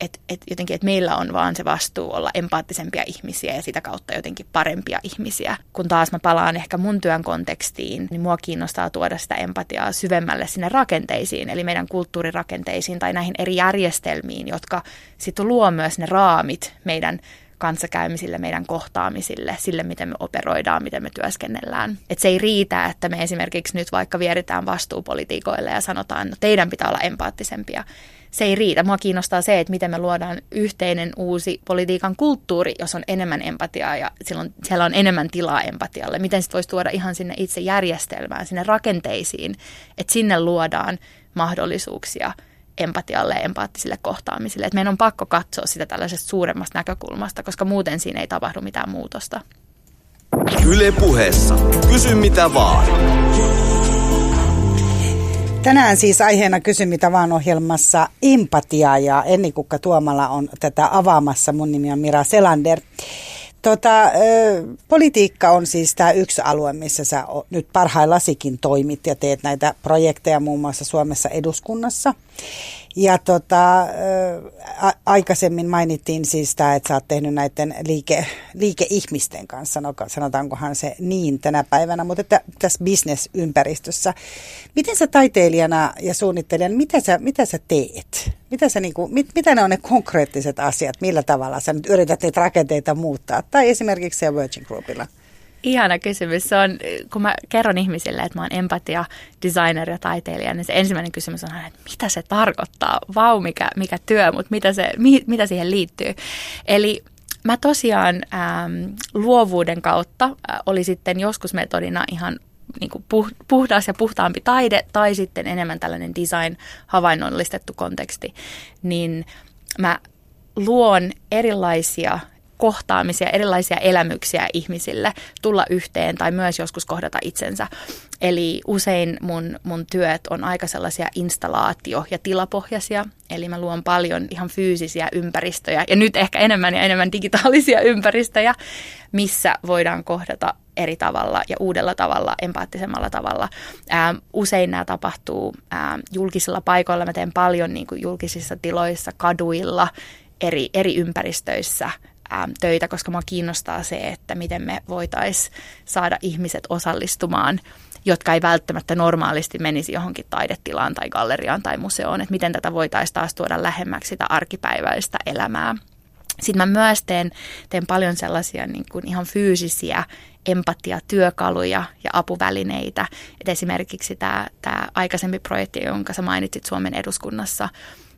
että et jotenkin, että meillä on vaan se vastuu olla empaattisempia ihmisiä ja sitä kautta jotenkin parempia ihmisiä. Kun taas mä palaan ehkä mun työn kontekstiin, niin mua kiinnostaa tuoda sitä empatiaa syvemmälle sinne rakenteisiin, eli meidän kulttuurirakenteisiin tai näihin eri järjestelmiin, jotka sitten luo myös ne raamit meidän kanssakäymisille, meidän kohtaamisille, sille, miten me operoidaan, miten me työskennellään. Et se ei riitä, että me esimerkiksi nyt vaikka vieritään vastuupolitiikoille ja sanotaan, että no teidän pitää olla empaattisempia se ei riitä. Mua kiinnostaa se, että miten me luodaan yhteinen uusi politiikan kulttuuri, jos on enemmän empatiaa ja silloin siellä on enemmän tilaa empatialle. Miten sitten voisi tuoda ihan sinne itse järjestelmään, sinne rakenteisiin, että sinne luodaan mahdollisuuksia empatialle ja empaattisille kohtaamisille. Et meidän on pakko katsoa sitä tällaisesta suuremmasta näkökulmasta, koska muuten siinä ei tapahdu mitään muutosta. Yle puheessa. Kysy mitä vaan. Tänään siis aiheena Kysy mitä vaan ohjelmassa empatia ja Enni Kukka Tuomala on tätä avaamassa. Mun nimi on Mira Selander. Tota, politiikka on siis tämä yksi alue, missä sä nyt parhaillasikin toimit ja teet näitä projekteja muun muassa Suomessa eduskunnassa. Ja tota, ä, aikaisemmin mainittiin siis tämä, että sä oot tehnyt näiden liike, liikeihmisten kanssa, sanotaankohan se niin tänä päivänä, mutta että tässä bisnesympäristössä. Miten sä taiteilijana ja suunnittelijana, mitä sä, mitä sä teet? Mitä, sä niinku, mit, mitä ne on ne konkreettiset asiat, millä tavalla sä nyt yrität niitä rakenteita muuttaa? Tai esimerkiksi se Virgin Groupilla. Ihana kysymys. Se on, kun mä kerron ihmisille, että mä oon empatia, designer ja taiteilija, niin se ensimmäinen kysymys on aina, että mitä se tarkoittaa? Vau, mikä, mikä työ, mutta mitä, se, mi, mitä siihen liittyy? Eli mä tosiaan ähm, luovuuden kautta äh, oli sitten joskus metodina ihan niin kuin puhdas ja puhtaampi taide tai sitten enemmän tällainen design havainnollistettu konteksti, niin mä luon erilaisia kohtaamisia, erilaisia elämyksiä ihmisille tulla yhteen tai myös joskus kohdata itsensä. Eli usein mun, mun työt on aika sellaisia installaatio- ja tilapohjaisia, eli mä luon paljon ihan fyysisiä ympäristöjä ja nyt ehkä enemmän ja enemmän digitaalisia ympäristöjä, missä voidaan kohdata eri tavalla ja uudella tavalla, empaattisemmalla tavalla. Ää, usein nämä tapahtuu ää, julkisilla paikoilla. Mä teen paljon niin kuin julkisissa tiloissa, kaduilla, eri, eri ympäristöissä ää, töitä, koska mua kiinnostaa se, että miten me voitaisiin saada ihmiset osallistumaan jotka ei välttämättä normaalisti menisi johonkin taidetilaan tai galleriaan tai museoon, että miten tätä voitaisiin taas tuoda lähemmäksi sitä arkipäiväistä elämää. Sitten mä myös teen, teen paljon sellaisia niin kuin ihan fyysisiä empatiatyökaluja ja apuvälineitä. Et esimerkiksi tämä aikaisempi projekti, jonka sä mainitsit Suomen eduskunnassa,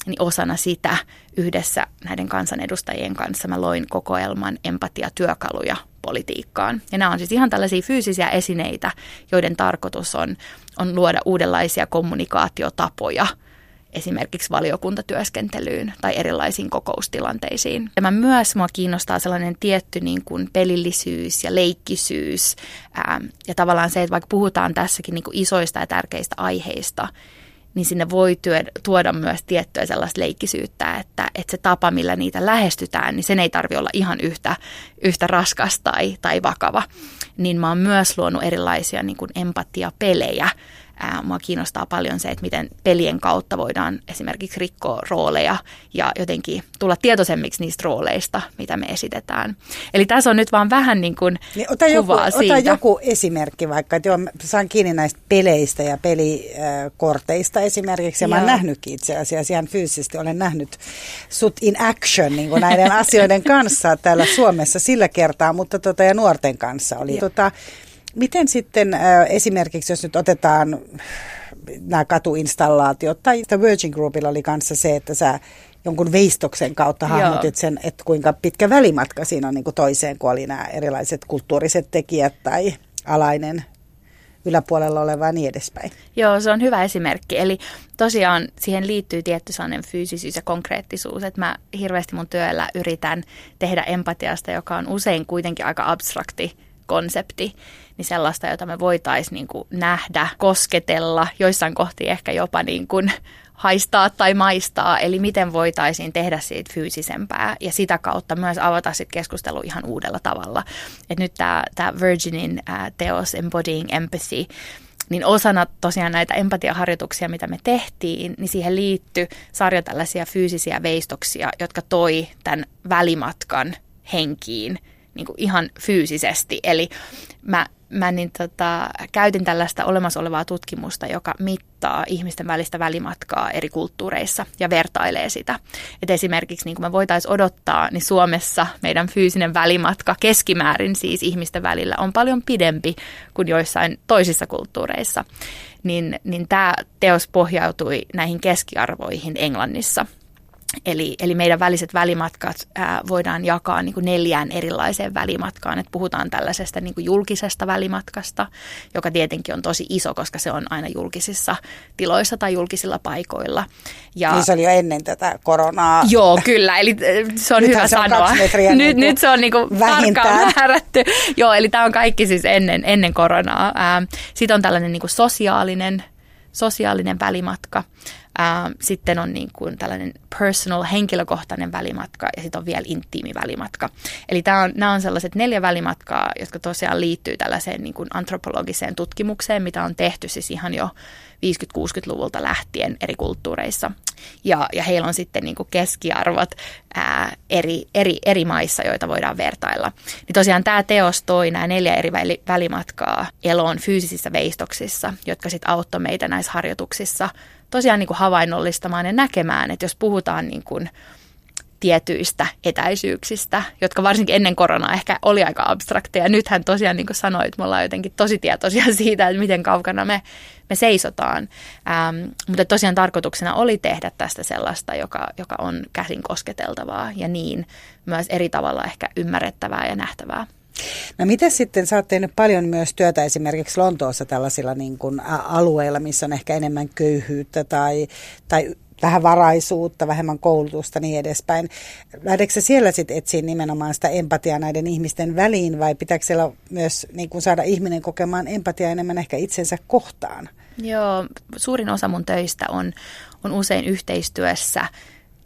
niin osana sitä yhdessä näiden kansanedustajien kanssa mä loin kokoelman empatiatyökaluja politiikkaan. Ja nämä on siis ihan tällaisia fyysisiä esineitä, joiden tarkoitus on, on luoda uudenlaisia kommunikaatiotapoja – esimerkiksi valiokuntatyöskentelyyn tai erilaisiin kokoustilanteisiin. Ja mä myös mua kiinnostaa sellainen tietty niin kuin pelillisyys ja leikkisyys ää, ja tavallaan se, että vaikka puhutaan tässäkin niin kuin isoista ja tärkeistä aiheista, niin sinne voi työ, tuoda myös tiettyä sellaista leikkisyyttä, että, että se tapa, millä niitä lähestytään, niin sen ei tarvi olla ihan yhtä, yhtä raskas tai, tai vakava. Niin mä oon myös luonut erilaisia niin kuin empatiapelejä, Ää, mua kiinnostaa paljon se, että miten pelien kautta voidaan esimerkiksi rikkoa rooleja ja jotenkin tulla tietoisemmiksi niistä rooleista, mitä me esitetään. Eli tässä on nyt vaan vähän niin kuin niin, ota kuvaa joku, siitä. Ota joku esimerkki vaikka, että joo, saan kiinni näistä peleistä ja pelikorteista esimerkiksi. Ja mä oon nähnytkin itse asiassa ihan fyysisesti, olen nähnyt sut in action niin kuin näiden asioiden kanssa täällä Suomessa sillä kertaa, mutta tota, ja nuorten kanssa oli. Tota, Miten sitten äh, esimerkiksi, jos nyt otetaan nämä katuinstallaatiot, tai Virgin Groupilla oli kanssa se, että sä jonkun veistoksen kautta hahmotit sen, että kuinka pitkä välimatka siinä on niin kuin toiseen, kun oli nämä erilaiset kulttuuriset tekijät tai alainen yläpuolella oleva ja niin edespäin. Joo, se on hyvä esimerkki. Eli tosiaan siihen liittyy tietty sellainen fyysisyys ja konkreettisuus, että mä hirveästi mun työllä yritän tehdä empatiasta, joka on usein kuitenkin aika abstrakti konsepti, niin sellaista, jota me voitaisiin niin kuin nähdä, kosketella, joissain kohti ehkä jopa niin kuin haistaa tai maistaa, eli miten voitaisiin tehdä siitä fyysisempää ja sitä kautta myös avata sit keskustelu ihan uudella tavalla. Et nyt tämä Virginin ää, teos Embodying Empathy, niin osana tosiaan näitä empatiaharjoituksia, mitä me tehtiin, niin siihen liittyi sarja tällaisia fyysisiä veistoksia, jotka toi tämän välimatkan henkiin niin kuin ihan fyysisesti. Eli mä, mä niin tota, käytin tällaista olemassa olevaa tutkimusta, joka mittaa ihmisten välistä välimatkaa eri kulttuureissa ja vertailee sitä. Et esimerkiksi niin kuin me voitaisiin odottaa, niin Suomessa meidän fyysinen välimatka keskimäärin siis ihmisten välillä on paljon pidempi kuin joissain toisissa kulttuureissa. Niin, niin tämä teos pohjautui näihin keskiarvoihin Englannissa – Eli, eli meidän väliset välimatkat ää, voidaan jakaa niin kuin neljään erilaiseen välimatkaan. Et puhutaan tällaisesta niin kuin julkisesta välimatkasta, joka tietenkin on tosi iso, koska se on aina julkisissa tiloissa tai julkisilla paikoilla. Ja, niin se oli jo ennen tätä koronaa. Joo, kyllä. Eli se on Nythän hyvä se on sanoa. nyt, niin nyt se on niin kuin tarkkaan määrätty. Joo, eli tämä on kaikki siis ennen, ennen koronaa. Sitten on tällainen niin kuin sosiaalinen, sosiaalinen välimatka. Ää, sitten on niin kuin tällainen personal, henkilökohtainen välimatka ja sitten on vielä intiimi välimatka. Eli tämä on, nämä on sellaiset neljä välimatkaa, jotka tosiaan liittyy tällaiseen niin kuin antropologiseen tutkimukseen, mitä on tehty siis ihan jo 50-60-luvulta lähtien eri kulttuureissa. Ja, ja heillä on sitten niin kuin keskiarvot ää, eri, eri, eri maissa, joita voidaan vertailla. Niin tosiaan tämä teos toi nämä neljä eri välimatkaa eloon fyysisissä veistoksissa, jotka sitten auttoi meitä näissä harjoituksissa – tosiaan niin kuin havainnollistamaan ja näkemään, että jos puhutaan niin kuin tietyistä etäisyyksistä, jotka varsinkin ennen koronaa ehkä oli aika abstrakteja. Nythän tosiaan, niin kuin sanoit, me ollaan jotenkin tosi tietoisia siitä, että miten kaukana me, me seisotaan. Ähm, mutta tosiaan tarkoituksena oli tehdä tästä sellaista, joka, joka on käsin kosketeltavaa ja niin myös eri tavalla ehkä ymmärrettävää ja nähtävää. No miten sitten, sä oot tehnyt paljon myös työtä esimerkiksi Lontoossa tällaisilla niin kuin alueilla, missä on ehkä enemmän köyhyyttä tai, tai vähän varaisuutta, vähemmän koulutusta niin edespäin. Lähdetkö siellä sitten etsiä nimenomaan sitä empatiaa näiden ihmisten väliin vai pitääkö siellä myös niin kuin saada ihminen kokemaan empatiaa enemmän ehkä itsensä kohtaan? Joo, suurin osa mun töistä on, on usein yhteistyössä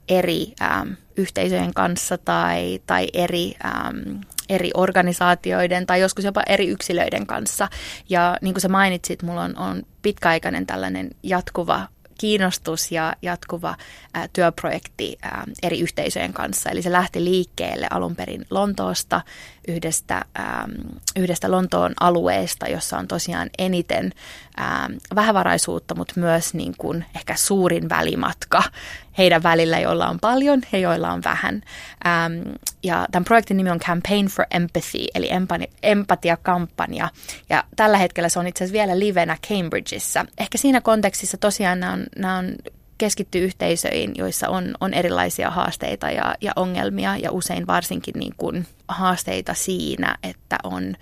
eri ähm, yhteisöjen kanssa tai, tai eri, ähm, eri organisaatioiden tai joskus jopa eri yksilöiden kanssa. Ja niin kuin sä mainitsit, mulla on, on pitkäaikainen tällainen jatkuva kiinnostus ja jatkuva ää, työprojekti ää, eri yhteisöjen kanssa. Eli se lähti liikkeelle alun perin Lontoosta, yhdestä, ää, yhdestä Lontoon alueesta, jossa on tosiaan eniten ää, vähävaraisuutta, mutta myös niin kuin ehkä suurin välimatka heidän välillä, joilla on paljon ja joilla on vähän. Ähm, ja tämän projektin nimi on Campaign for Empathy, eli empatiakampanja. Ja tällä hetkellä se on itse asiassa vielä livenä Cambridgeissa. Ehkä siinä kontekstissa tosiaan nämä on, nämä on keskittyy yhteisöihin, joissa on, on erilaisia haasteita ja, ja ongelmia ja usein varsinkin niin kuin haasteita siinä, että on,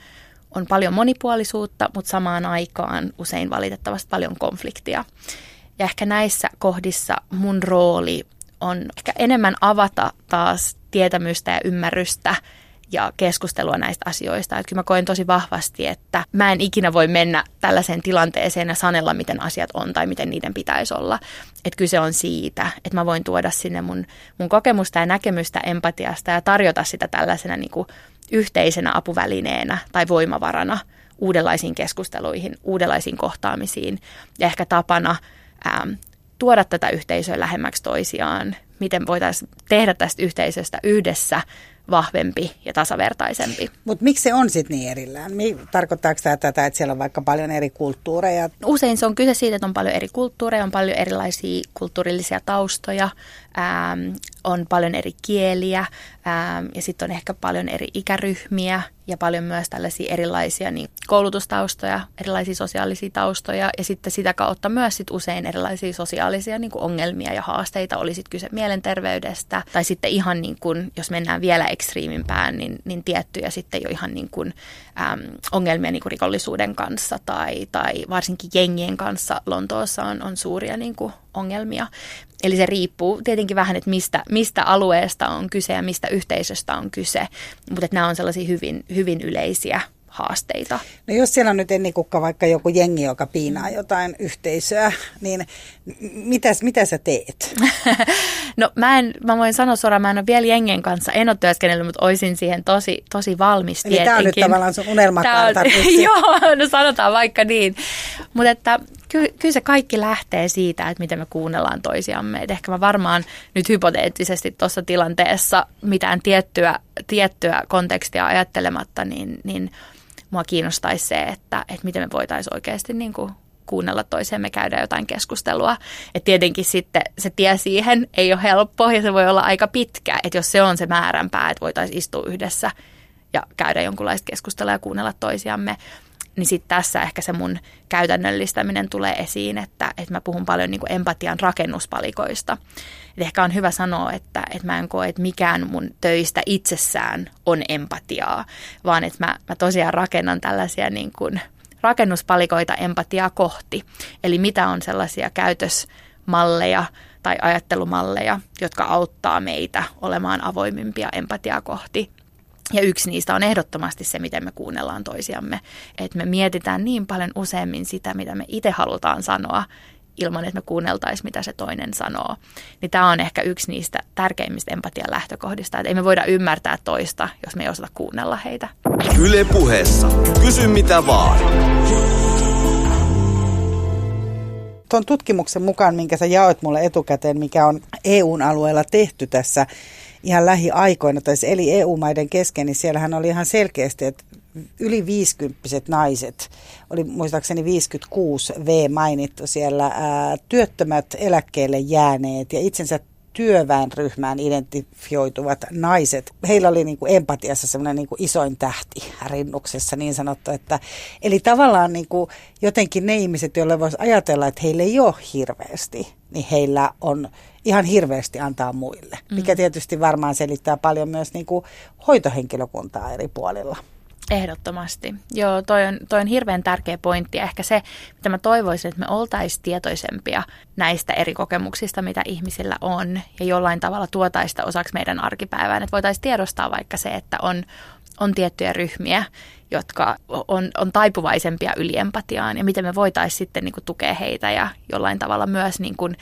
on paljon monipuolisuutta, mutta samaan aikaan usein valitettavasti paljon konfliktia. Ja ehkä näissä kohdissa mun rooli on ehkä enemmän avata taas tietämystä ja ymmärrystä ja keskustelua näistä asioista. Että kyllä mä koen tosi vahvasti, että mä en ikinä voi mennä tällaiseen tilanteeseen ja sanella, miten asiat on tai miten niiden pitäisi olla. Että kyse on siitä, että mä voin tuoda sinne mun, mun kokemusta ja näkemystä empatiasta ja tarjota sitä tällaisena niin kuin yhteisenä apuvälineenä tai voimavarana uudenlaisiin keskusteluihin, uudenlaisiin kohtaamisiin ja ehkä tapana ähm, tuoda tätä yhteisöä lähemmäksi toisiaan, miten voitaisiin tehdä tästä yhteisöstä yhdessä vahvempi ja tasavertaisempi. Mutta miksi se on sitten niin erillään? Tarkoittaako tämä tätä, että siellä on vaikka paljon eri kulttuureja? Usein se on kyse siitä, että on paljon eri kulttuureja, on paljon erilaisia kulttuurillisia taustoja, ähm, on paljon eri kieliä ähm, ja sitten on ehkä paljon eri ikäryhmiä ja paljon myös tällaisia erilaisia niin koulutustaustoja, erilaisia sosiaalisia taustoja ja sitten sitä kautta myös sit usein erilaisia sosiaalisia niin kuin ongelmia ja haasteita, oli sitten kyse mielenterveydestä tai sitten ihan niin kuin, jos mennään vielä ekstriimimpään, niin, niin tiettyjä sitten jo ihan niin kuin, äm, ongelmia niin kuin rikollisuuden kanssa tai, tai varsinkin jengien kanssa Lontoossa on, on suuria niin kuin ongelmia. Eli se riippuu tietenkin vähän, että mistä, mistä alueesta on kyse ja mistä yhteisöstä on kyse, mutta nämä on sellaisia hyvin, hyvin yleisiä haasteita. No jos siellä on nyt ennikukka vaikka joku jengi, joka piinaa jotain yhteisöä, niin mitäs, mitä sä teet? no mä, en, mä voin sanoa suoraan, mä en ole vielä jengen kanssa, en ole työskennellyt, mutta olisin siihen tosi, tosi valmis Eli tämä on nyt tavallaan sun unelmakarta. Joo, no sanotaan vaikka niin. Mutta että ky, kyllä se kaikki lähtee siitä, että miten me kuunnellaan toisiamme. Et ehkä mä varmaan nyt hypoteettisesti tuossa tilanteessa mitään tiettyä, tiettyä kontekstia ajattelematta, niin, niin mua kiinnostaisi se, että, että miten me voitaisiin oikeasti niin kuin kuunnella toisemme, käydä jotain keskustelua. Et tietenkin sitten se tie siihen ei ole helppo ja se voi olla aika pitkä, että jos se on se määränpää, että voitaisiin istua yhdessä ja käydä jonkunlaista keskustelua ja kuunnella toisiamme, niin sitten tässä ehkä se mun käytännöllistäminen tulee esiin, että, että mä puhun paljon niin empatian rakennuspalikoista. Et ehkä on hyvä sanoa, että, että mä en koe, että mikään mun töistä itsessään on empatiaa, vaan että mä, mä tosiaan rakennan tällaisia niin kuin rakennuspalikoita empatiaa kohti. Eli mitä on sellaisia käytösmalleja tai ajattelumalleja, jotka auttaa meitä olemaan avoimimpia empatiaa kohti ja yksi niistä on ehdottomasti se, miten me kuunnellaan toisiamme. Että me mietitään niin paljon useammin sitä, mitä me itse halutaan sanoa, ilman että me kuunneltaisiin, mitä se toinen sanoo. Niin tämä on ehkä yksi niistä tärkeimmistä empatian lähtökohdista, että ei me voida ymmärtää toista, jos me ei osata kuunnella heitä. Yle puheessa. Kysy mitä vaan. Tuon tutkimuksen mukaan, minkä sä jaoit mulle etukäteen, mikä on EUn alueella tehty tässä ihan lähiaikoina, tai eli EU-maiden kesken, niin siellähän oli ihan selkeästi, että yli 50 naiset, oli muistaakseni 56 V mainittu siellä, ää, työttömät eläkkeelle jääneet ja itsensä työväenryhmään identifioituvat naiset, heillä oli niin kuin empatiassa semmoinen niin kuin isoin tähti rinnuksessa niin sanottu. Että, eli tavallaan niin kuin jotenkin ne ihmiset, joille voisi ajatella, että heillä ei ole hirveästi, niin heillä on ihan hirveästi antaa muille. Mikä mm. tietysti varmaan selittää paljon myös niin kuin hoitohenkilökuntaa eri puolilla. Ehdottomasti. Joo, toi on, toi on hirveän tärkeä pointti ehkä se, mitä mä toivoisin, että me oltaisiin tietoisempia näistä eri kokemuksista, mitä ihmisillä on ja jollain tavalla tuotaista osaksi meidän arkipäivään. Että voitaisiin tiedostaa vaikka se, että on, on tiettyjä ryhmiä, jotka on, on taipuvaisempia yliempatiaan ja miten me voitaisiin sitten niin kuin, tukea heitä ja jollain tavalla myös niin kuin,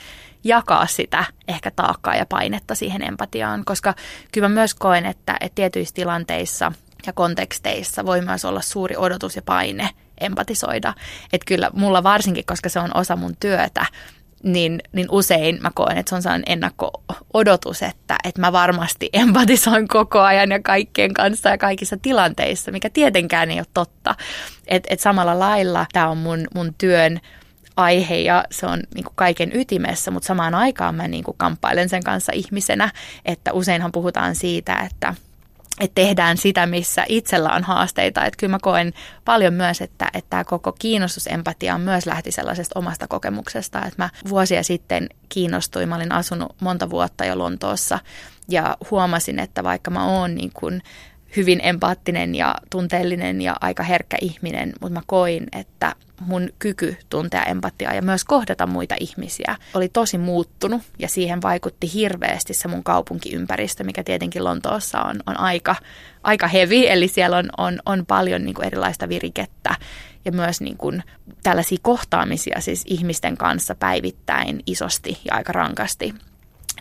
jakaa sitä ehkä taakkaa ja painetta siihen empatiaan, koska kyllä mä myös koen, että, että tietyissä tilanteissa – ja konteksteissa voi myös olla suuri odotus ja paine empatisoida. Että kyllä mulla varsinkin, koska se on osa mun työtä, niin, niin usein mä koen, että se on sellainen ennakko-odotus, että, että mä varmasti empatisoin koko ajan ja kaikkien kanssa ja kaikissa tilanteissa, mikä tietenkään ei ole totta. Että et samalla lailla tämä on mun, mun työn aihe ja se on niin kuin kaiken ytimessä, mutta samaan aikaan mä niin kuin kamppailen sen kanssa ihmisenä, että useinhan puhutaan siitä, että – että tehdään sitä, missä itsellä on haasteita. Että kyllä mä koen paljon myös, että, että tämä koko kiinnostusempatia on myös lähti sellaisesta omasta kokemuksesta. Että mä vuosia sitten kiinnostuin, mä olin asunut monta vuotta jo Lontoossa ja huomasin, että vaikka mä oon niin kuin hyvin empaattinen ja tunteellinen ja aika herkkä ihminen, mutta mä koin, että mun kyky tuntea empatiaa ja myös kohdata muita ihmisiä oli tosi muuttunut ja siihen vaikutti hirveästi se mun kaupunkiympäristö, mikä tietenkin Lontoossa on, on aika, aika hevi, eli siellä on, on, on paljon niin kuin erilaista virikettä ja myös niin kuin tällaisia kohtaamisia siis ihmisten kanssa päivittäin isosti ja aika rankasti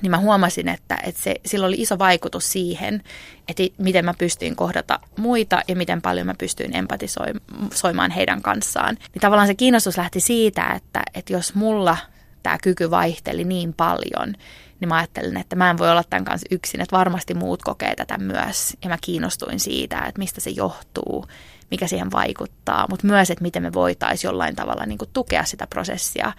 niin mä huomasin, että, että se, sillä oli iso vaikutus siihen, että miten mä pystyin kohdata muita ja miten paljon mä pystyin empatisoimaan heidän kanssaan. Niin tavallaan se kiinnostus lähti siitä, että, että jos mulla tämä kyky vaihteli niin paljon, niin mä ajattelin, että mä en voi olla tämän kanssa yksin, että varmasti muut kokee tätä myös. Ja mä kiinnostuin siitä, että mistä se johtuu, mikä siihen vaikuttaa, mutta myös, että miten me voitaisiin jollain tavalla niin kuin tukea sitä prosessia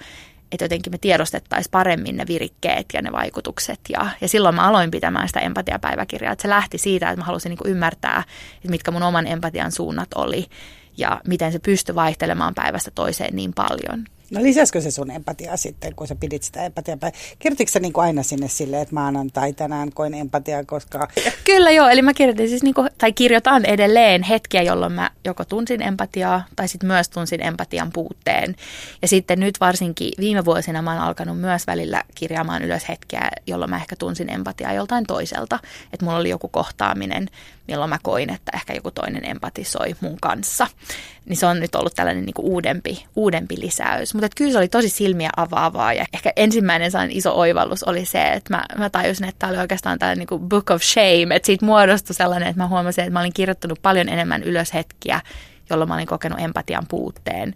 että jotenkin me tiedostettaisiin paremmin ne virikkeet ja ne vaikutukset. Ja, ja silloin mä aloin pitämään sitä empatiapäiväkirjaa. Että se lähti siitä, että mä halusin niin ymmärtää, että mitkä mun oman empatian suunnat oli ja miten se pystyi vaihtelemaan päivästä toiseen niin paljon. No lisäskö se sun empatiaa sitten, kun sä pidit sitä empatiaa? Kirjoititko sä niin kuin aina sinne silleen, että maanantai tänään koin empatiaa, koska... Kyllä joo, eli mä kirjoitin siis, niin kuin, tai kirjoitan edelleen hetkiä, jolloin mä joko tunsin empatiaa, tai sitten myös tunsin empatian puutteen. Ja sitten nyt varsinkin viime vuosina mä oon alkanut myös välillä kirjaamaan ylös hetkiä, jolloin mä ehkä tunsin empatiaa joltain toiselta. Että mulla oli joku kohtaaminen, milloin mä koin, että ehkä joku toinen empatisoi mun kanssa. Niin se on nyt ollut tällainen niin kuin uudempi, uudempi lisäys. Mutta kyllä se oli tosi silmiä avaavaa ja ehkä ensimmäinen sellainen iso oivallus oli se, että mä, mä tajusin, että tämä oli oikeastaan tällainen niin kuin book of shame, että siitä muodostui sellainen, että mä huomasin, että mä olin kirjoittanut paljon enemmän ylös hetkiä, jolloin mä olin kokenut empatian puutteen.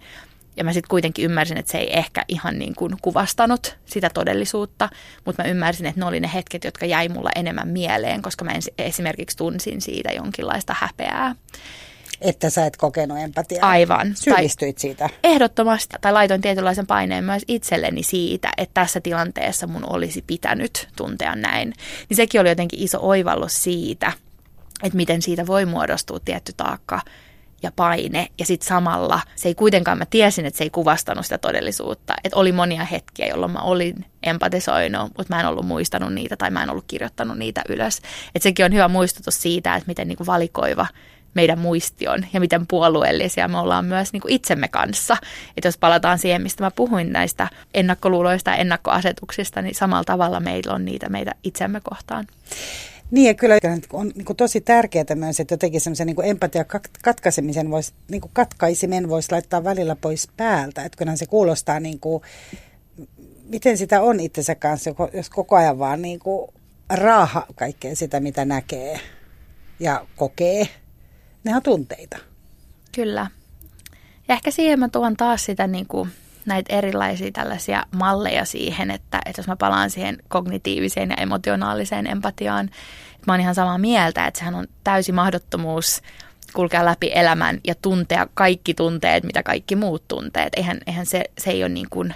Ja mä sitten kuitenkin ymmärsin, että se ei ehkä ihan niin kuin kuvastanut sitä todellisuutta, mutta mä ymmärsin, että ne oli ne hetket, jotka jäi mulla enemmän mieleen, koska mä esimerkiksi tunsin siitä jonkinlaista häpeää. Että sä et kokenut empatiaa. Aivan. Syyllistyit tai siitä. Ehdottomasti. Tai laitoin tietynlaisen paineen myös itselleni siitä, että tässä tilanteessa mun olisi pitänyt tuntea näin. Niin sekin oli jotenkin iso oivallus siitä, että miten siitä voi muodostua tietty taakka ja paine. Ja sitten samalla se ei kuitenkaan, mä tiesin, että se ei kuvastanut sitä todellisuutta. Että oli monia hetkiä, jolloin mä olin empatisoinut, mutta mä en ollut muistanut niitä tai mä en ollut kirjoittanut niitä ylös. Että sekin on hyvä muistutus siitä, että miten niinku valikoiva meidän muisti on ja miten puolueellisia me ollaan myös niin kuin itsemme kanssa. Että jos palataan siihen, mistä mä puhuin näistä ennakkoluuloista ja ennakkoasetuksista, niin samalla tavalla meillä on niitä meitä itsemme kohtaan. Niin ja kyllä on niin kuin tosi tärkeää myös, että jotenkin semmoisen niin empatia katkaisemisen voisi, niin kuin katkaisimen voisi laittaa välillä pois päältä. Että kyllähän se kuulostaa niin kuin, miten sitä on itsensä kanssa, jos koko ajan vaan niin kuin raaha kaikkea sitä, mitä näkee ja kokee. Ne on tunteita. Kyllä. Ja ehkä siihen mä tuon taas sitä niin kuin näitä erilaisia tällaisia malleja siihen, että, että jos mä palaan siihen kognitiiviseen ja emotionaaliseen empatiaan, että mä oon ihan samaa mieltä, että sehän on täysi mahdottomuus kulkea läpi elämän ja tuntea kaikki tunteet, mitä kaikki muut tunteet. Eihän, eihän se, se ei ole niin kuin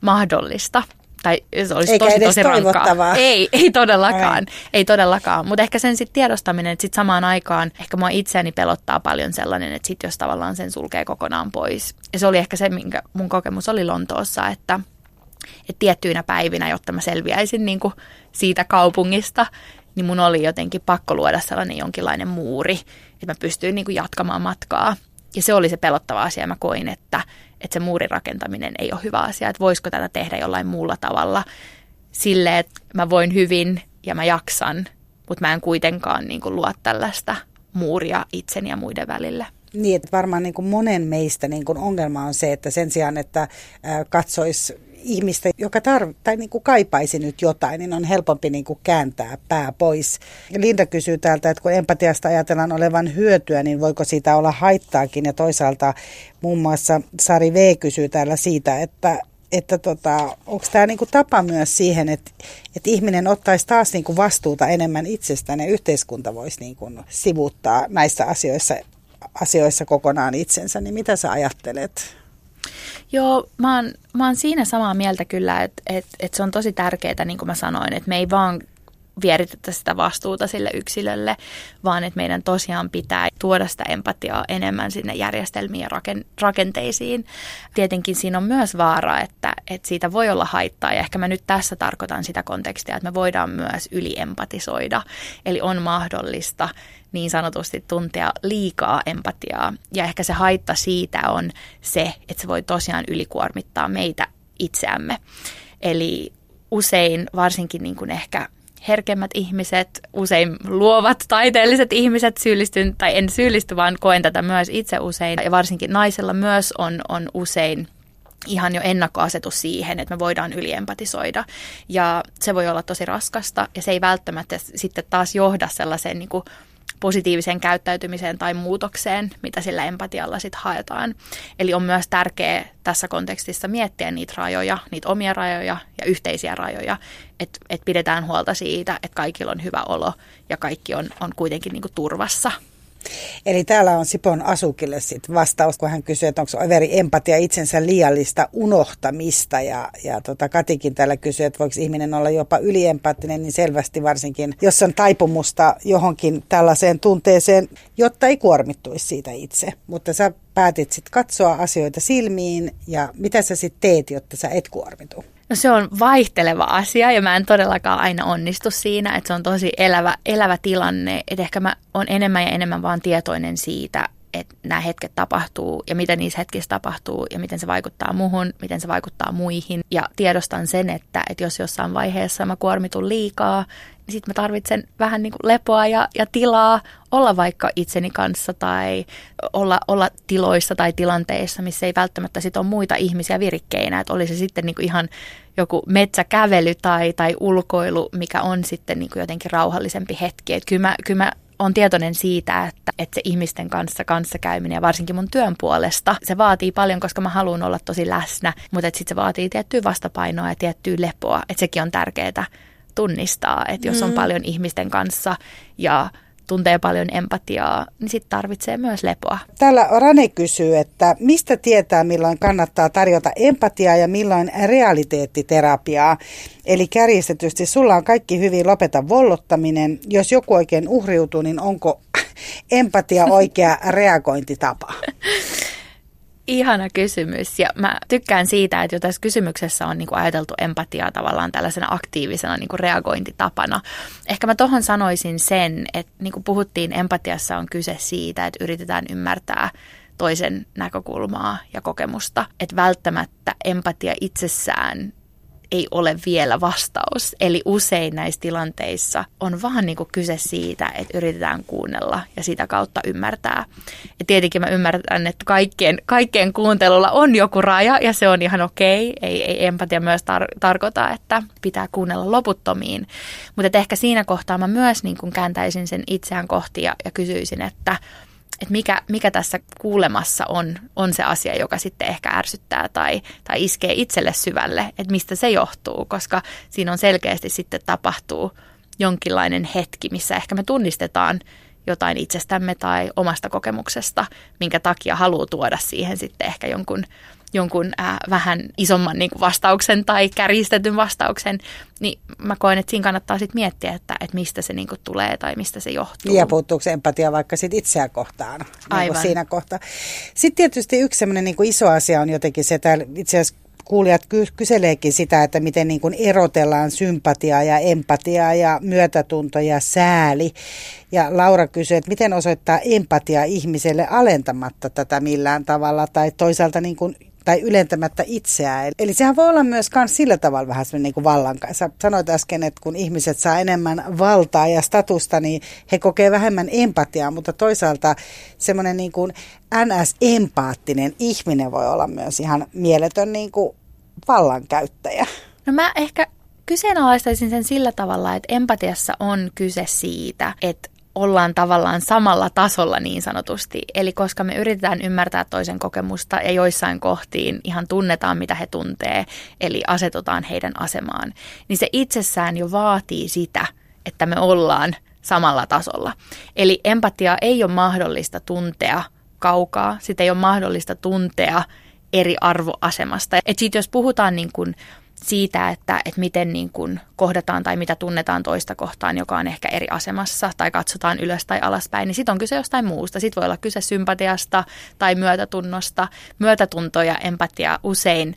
mahdollista. Tai se olisi Eikä tosi edes tosi rankkaa. Ei, ei todellakaan, Ai. ei todellakaan. Mutta ehkä sen sitten tiedostaminen, että sitten samaan aikaan ehkä mua itseäni pelottaa paljon sellainen, että sitten jos tavallaan sen sulkee kokonaan pois. Ja se oli ehkä se, minkä mun kokemus oli Lontoossa, että, että tiettyinä päivinä, jotta mä selviäisin niin kuin siitä kaupungista, niin mun oli jotenkin pakko luoda sellainen jonkinlainen muuri, että mä pystyin niin kuin jatkamaan matkaa. Ja se oli se pelottava asia. Mä koin, että, että se muurin rakentaminen ei ole hyvä asia, että voisiko tätä tehdä jollain muulla tavalla sille, että mä voin hyvin ja mä jaksan, mutta mä en kuitenkaan niin kuin luo tällaista muuria itseni ja muiden välille. Niin, että varmaan niin kuin monen meistä niin kuin ongelma on se, että sen sijaan, että katsoisi ihmistä, joka tarv- tai niin kuin kaipaisi nyt jotain, niin on helpompi niin kuin kääntää pää pois. Linda kysyy täältä, että kun empatiasta ajatellaan olevan hyötyä, niin voiko siitä olla haittaakin? Ja toisaalta muun muassa Sari V kysyy täällä siitä, että että tota, onko tämä niinku tapa myös siihen, että, että ihminen ottaisi taas niinku vastuuta enemmän itsestään ja yhteiskunta voisi niinku sivuttaa näissä asioissa, asioissa kokonaan itsensä, niin mitä sä ajattelet? Joo, mä oon, mä oon siinä samaa mieltä kyllä, että, että, että se on tosi tärkeää, niin kuin mä sanoin, että me ei vaan vieritetä sitä vastuuta sille yksilölle, vaan että meidän tosiaan pitää tuoda sitä empatiaa enemmän sinne järjestelmiin ja rakenteisiin. Tietenkin siinä on myös vaara, että, että siitä voi olla haittaa ja ehkä mä nyt tässä tarkoitan sitä kontekstia, että me voidaan myös yliempatisoida. Eli on mahdollista niin sanotusti tuntea liikaa empatiaa ja ehkä se haitta siitä on se, että se voi tosiaan ylikuormittaa meitä itseämme. Eli usein varsinkin niin kuin ehkä herkemmät ihmiset, usein luovat taiteelliset ihmiset syyllistyn, tai en syyllisty, vaan koen tätä myös itse usein. Ja varsinkin naisella myös on, on usein ihan jo ennakkoasetus siihen, että me voidaan yliempatisoida. Ja se voi olla tosi raskasta ja se ei välttämättä sitten taas johda sellaiseen niin kuin positiiviseen käyttäytymiseen tai muutokseen, mitä sillä empatialla sitten haetaan. Eli on myös tärkeää tässä kontekstissa miettiä niitä rajoja, niitä omia rajoja ja yhteisiä rajoja, että et pidetään huolta siitä, että kaikilla on hyvä olo ja kaikki on, on kuitenkin niinku turvassa. Eli täällä on Sipon Asukille sit vastaus, kun hän kysyy, että onko overi empatia itsensä liiallista unohtamista. Ja, ja tota Katikin täällä kysyy, että voiko ihminen olla jopa yliempaattinen, niin selvästi varsinkin, jos on taipumusta johonkin tällaiseen tunteeseen, jotta ei kuormittuisi siitä itse. Mutta sä päätit sitten katsoa asioita silmiin ja mitä sä sitten teet, jotta sä et kuormitu? No se on vaihteleva asia ja mä en todellakaan aina onnistu siinä, että se on tosi elävä, elävä tilanne. Että ehkä mä oon enemmän ja enemmän vaan tietoinen siitä, että nämä hetket tapahtuu ja mitä niissä hetkissä tapahtuu ja miten se vaikuttaa muuhun, miten se vaikuttaa muihin. Ja tiedostan sen, että, että jos jossain vaiheessa mä kuormitun liikaa, niin sitten mä tarvitsen vähän niin kuin lepoa ja, ja tilaa olla vaikka itseni kanssa tai olla, olla tiloissa tai tilanteissa, missä ei välttämättä sit ole muita ihmisiä virikkeinä. Että oli se sitten niin kuin ihan joku metsäkävely tai, tai ulkoilu, mikä on sitten niin kuin jotenkin rauhallisempi hetki. Että kyllä mä, kyllä mä on tietoinen siitä, että, että se ihmisten kanssa kanssakäyminen ja varsinkin mun työn puolesta, se vaatii paljon, koska mä haluan olla tosi läsnä, mutta sitten se vaatii tiettyä vastapainoa ja tiettyä lepoa, että sekin on tärkeää tunnistaa, että jos on mm. paljon ihmisten kanssa ja tuntee paljon empatiaa, niin sitten tarvitsee myös lepoa. Täällä Rane kysyy, että mistä tietää, milloin kannattaa tarjota empatiaa ja milloin realiteettiterapiaa. Eli kärjistetysti, sulla on kaikki hyvin, lopeta vollottaminen. Jos joku oikein uhriutuu, niin onko empatia oikea reagointitapa? Ihana kysymys ja mä tykkään siitä, että jo tässä kysymyksessä on niinku ajateltu empatiaa tavallaan tällaisena aktiivisena niinku reagointitapana. Ehkä mä tohon sanoisin sen, että niin kuin puhuttiin, empatiassa on kyse siitä, että yritetään ymmärtää toisen näkökulmaa ja kokemusta. Että välttämättä empatia itsessään ei ole vielä vastaus. Eli usein näissä tilanteissa on vaan niin kuin kyse siitä, että yritetään kuunnella ja sitä kautta ymmärtää. Ja tietenkin mä ymmärrän, että kaikkien, kaikkien kuuntelulla on joku raja ja se on ihan okei. Ei, ei empatia myös tar- tarkoita, että pitää kuunnella loputtomiin. Mutta ehkä siinä kohtaa mä myös niin kuin kääntäisin sen itseään kohti ja, ja kysyisin, että että mikä, mikä tässä kuulemassa on, on se asia, joka sitten ehkä ärsyttää tai, tai iskee itselle syvälle, että mistä se johtuu, koska siinä on selkeästi sitten tapahtuu jonkinlainen hetki, missä ehkä me tunnistetaan jotain itsestämme tai omasta kokemuksesta, minkä takia haluaa tuoda siihen sitten ehkä jonkun jonkun äh, vähän isomman niin kuin vastauksen tai kärjistetyn vastauksen, niin mä koen, että siinä kannattaa sitten miettiä, että, että mistä se niin kuin tulee tai mistä se johtuu. Ja puuttuuko se empatia vaikka sit itseä kohtaan niin Aivan. siinä kohtaa. Sitten tietysti yksi sellainen niin iso asia on jotenkin se, että itse asiassa kuulijat kyseleekin sitä, että miten niin kuin erotellaan sympatiaa ja empatiaa ja myötätunto ja sääli. Ja Laura kysyy, että miten osoittaa empatia ihmiselle alentamatta tätä millään tavalla tai toisaalta niin kuin tai ylentämättä itseään. Eli sehän voi olla myös kans sillä tavalla vähän niin kuin vallan kanssa. Sanoit äsken, että kun ihmiset saa enemmän valtaa ja statusta, niin he kokee vähemmän empatiaa, mutta toisaalta semmoinen niin kuin NS-empaattinen ihminen voi olla myös ihan mieletön niin kuin vallankäyttäjä. No mä ehkä kyseenalaistaisin sen sillä tavalla, että empatiassa on kyse siitä, että ollaan tavallaan samalla tasolla niin sanotusti. Eli koska me yritetään ymmärtää toisen kokemusta ja joissain kohtiin ihan tunnetaan, mitä he tuntee, eli asetutaan heidän asemaan, niin se itsessään jo vaatii sitä, että me ollaan samalla tasolla. Eli empatia ei ole mahdollista tuntea kaukaa, sitä ei ole mahdollista tuntea eri arvoasemasta. Et sit jos puhutaan niin kuin siitä, että, että miten niin kuin kohdataan tai mitä tunnetaan toista kohtaan, joka on ehkä eri asemassa, tai katsotaan ylös tai alaspäin, niin sitten on kyse jostain muusta. Sitten voi olla kyse sympatiasta tai myötätunnosta. Myötätunto ja empatia usein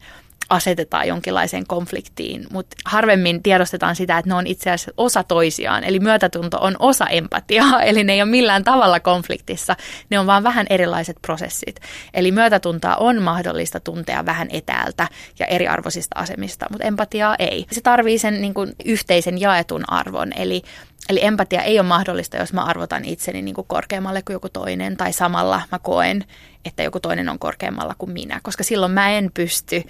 asetetaan jonkinlaiseen konfliktiin, mutta harvemmin tiedostetaan sitä, että ne on itse asiassa osa toisiaan. Eli myötätunto on osa empatiaa, eli ne ei ole millään tavalla konfliktissa, ne on vaan vähän erilaiset prosessit. Eli myötätuntoa on mahdollista tuntea vähän etäältä ja eriarvoisista asemista, mutta empatiaa ei. Se tarvii sen niin kuin, yhteisen jaetun arvon, eli Eli empatia ei ole mahdollista, jos mä arvotan itseni niin kuin korkeammalle kuin joku toinen tai samalla mä koen, että joku toinen on korkeammalla kuin minä, koska silloin mä en pysty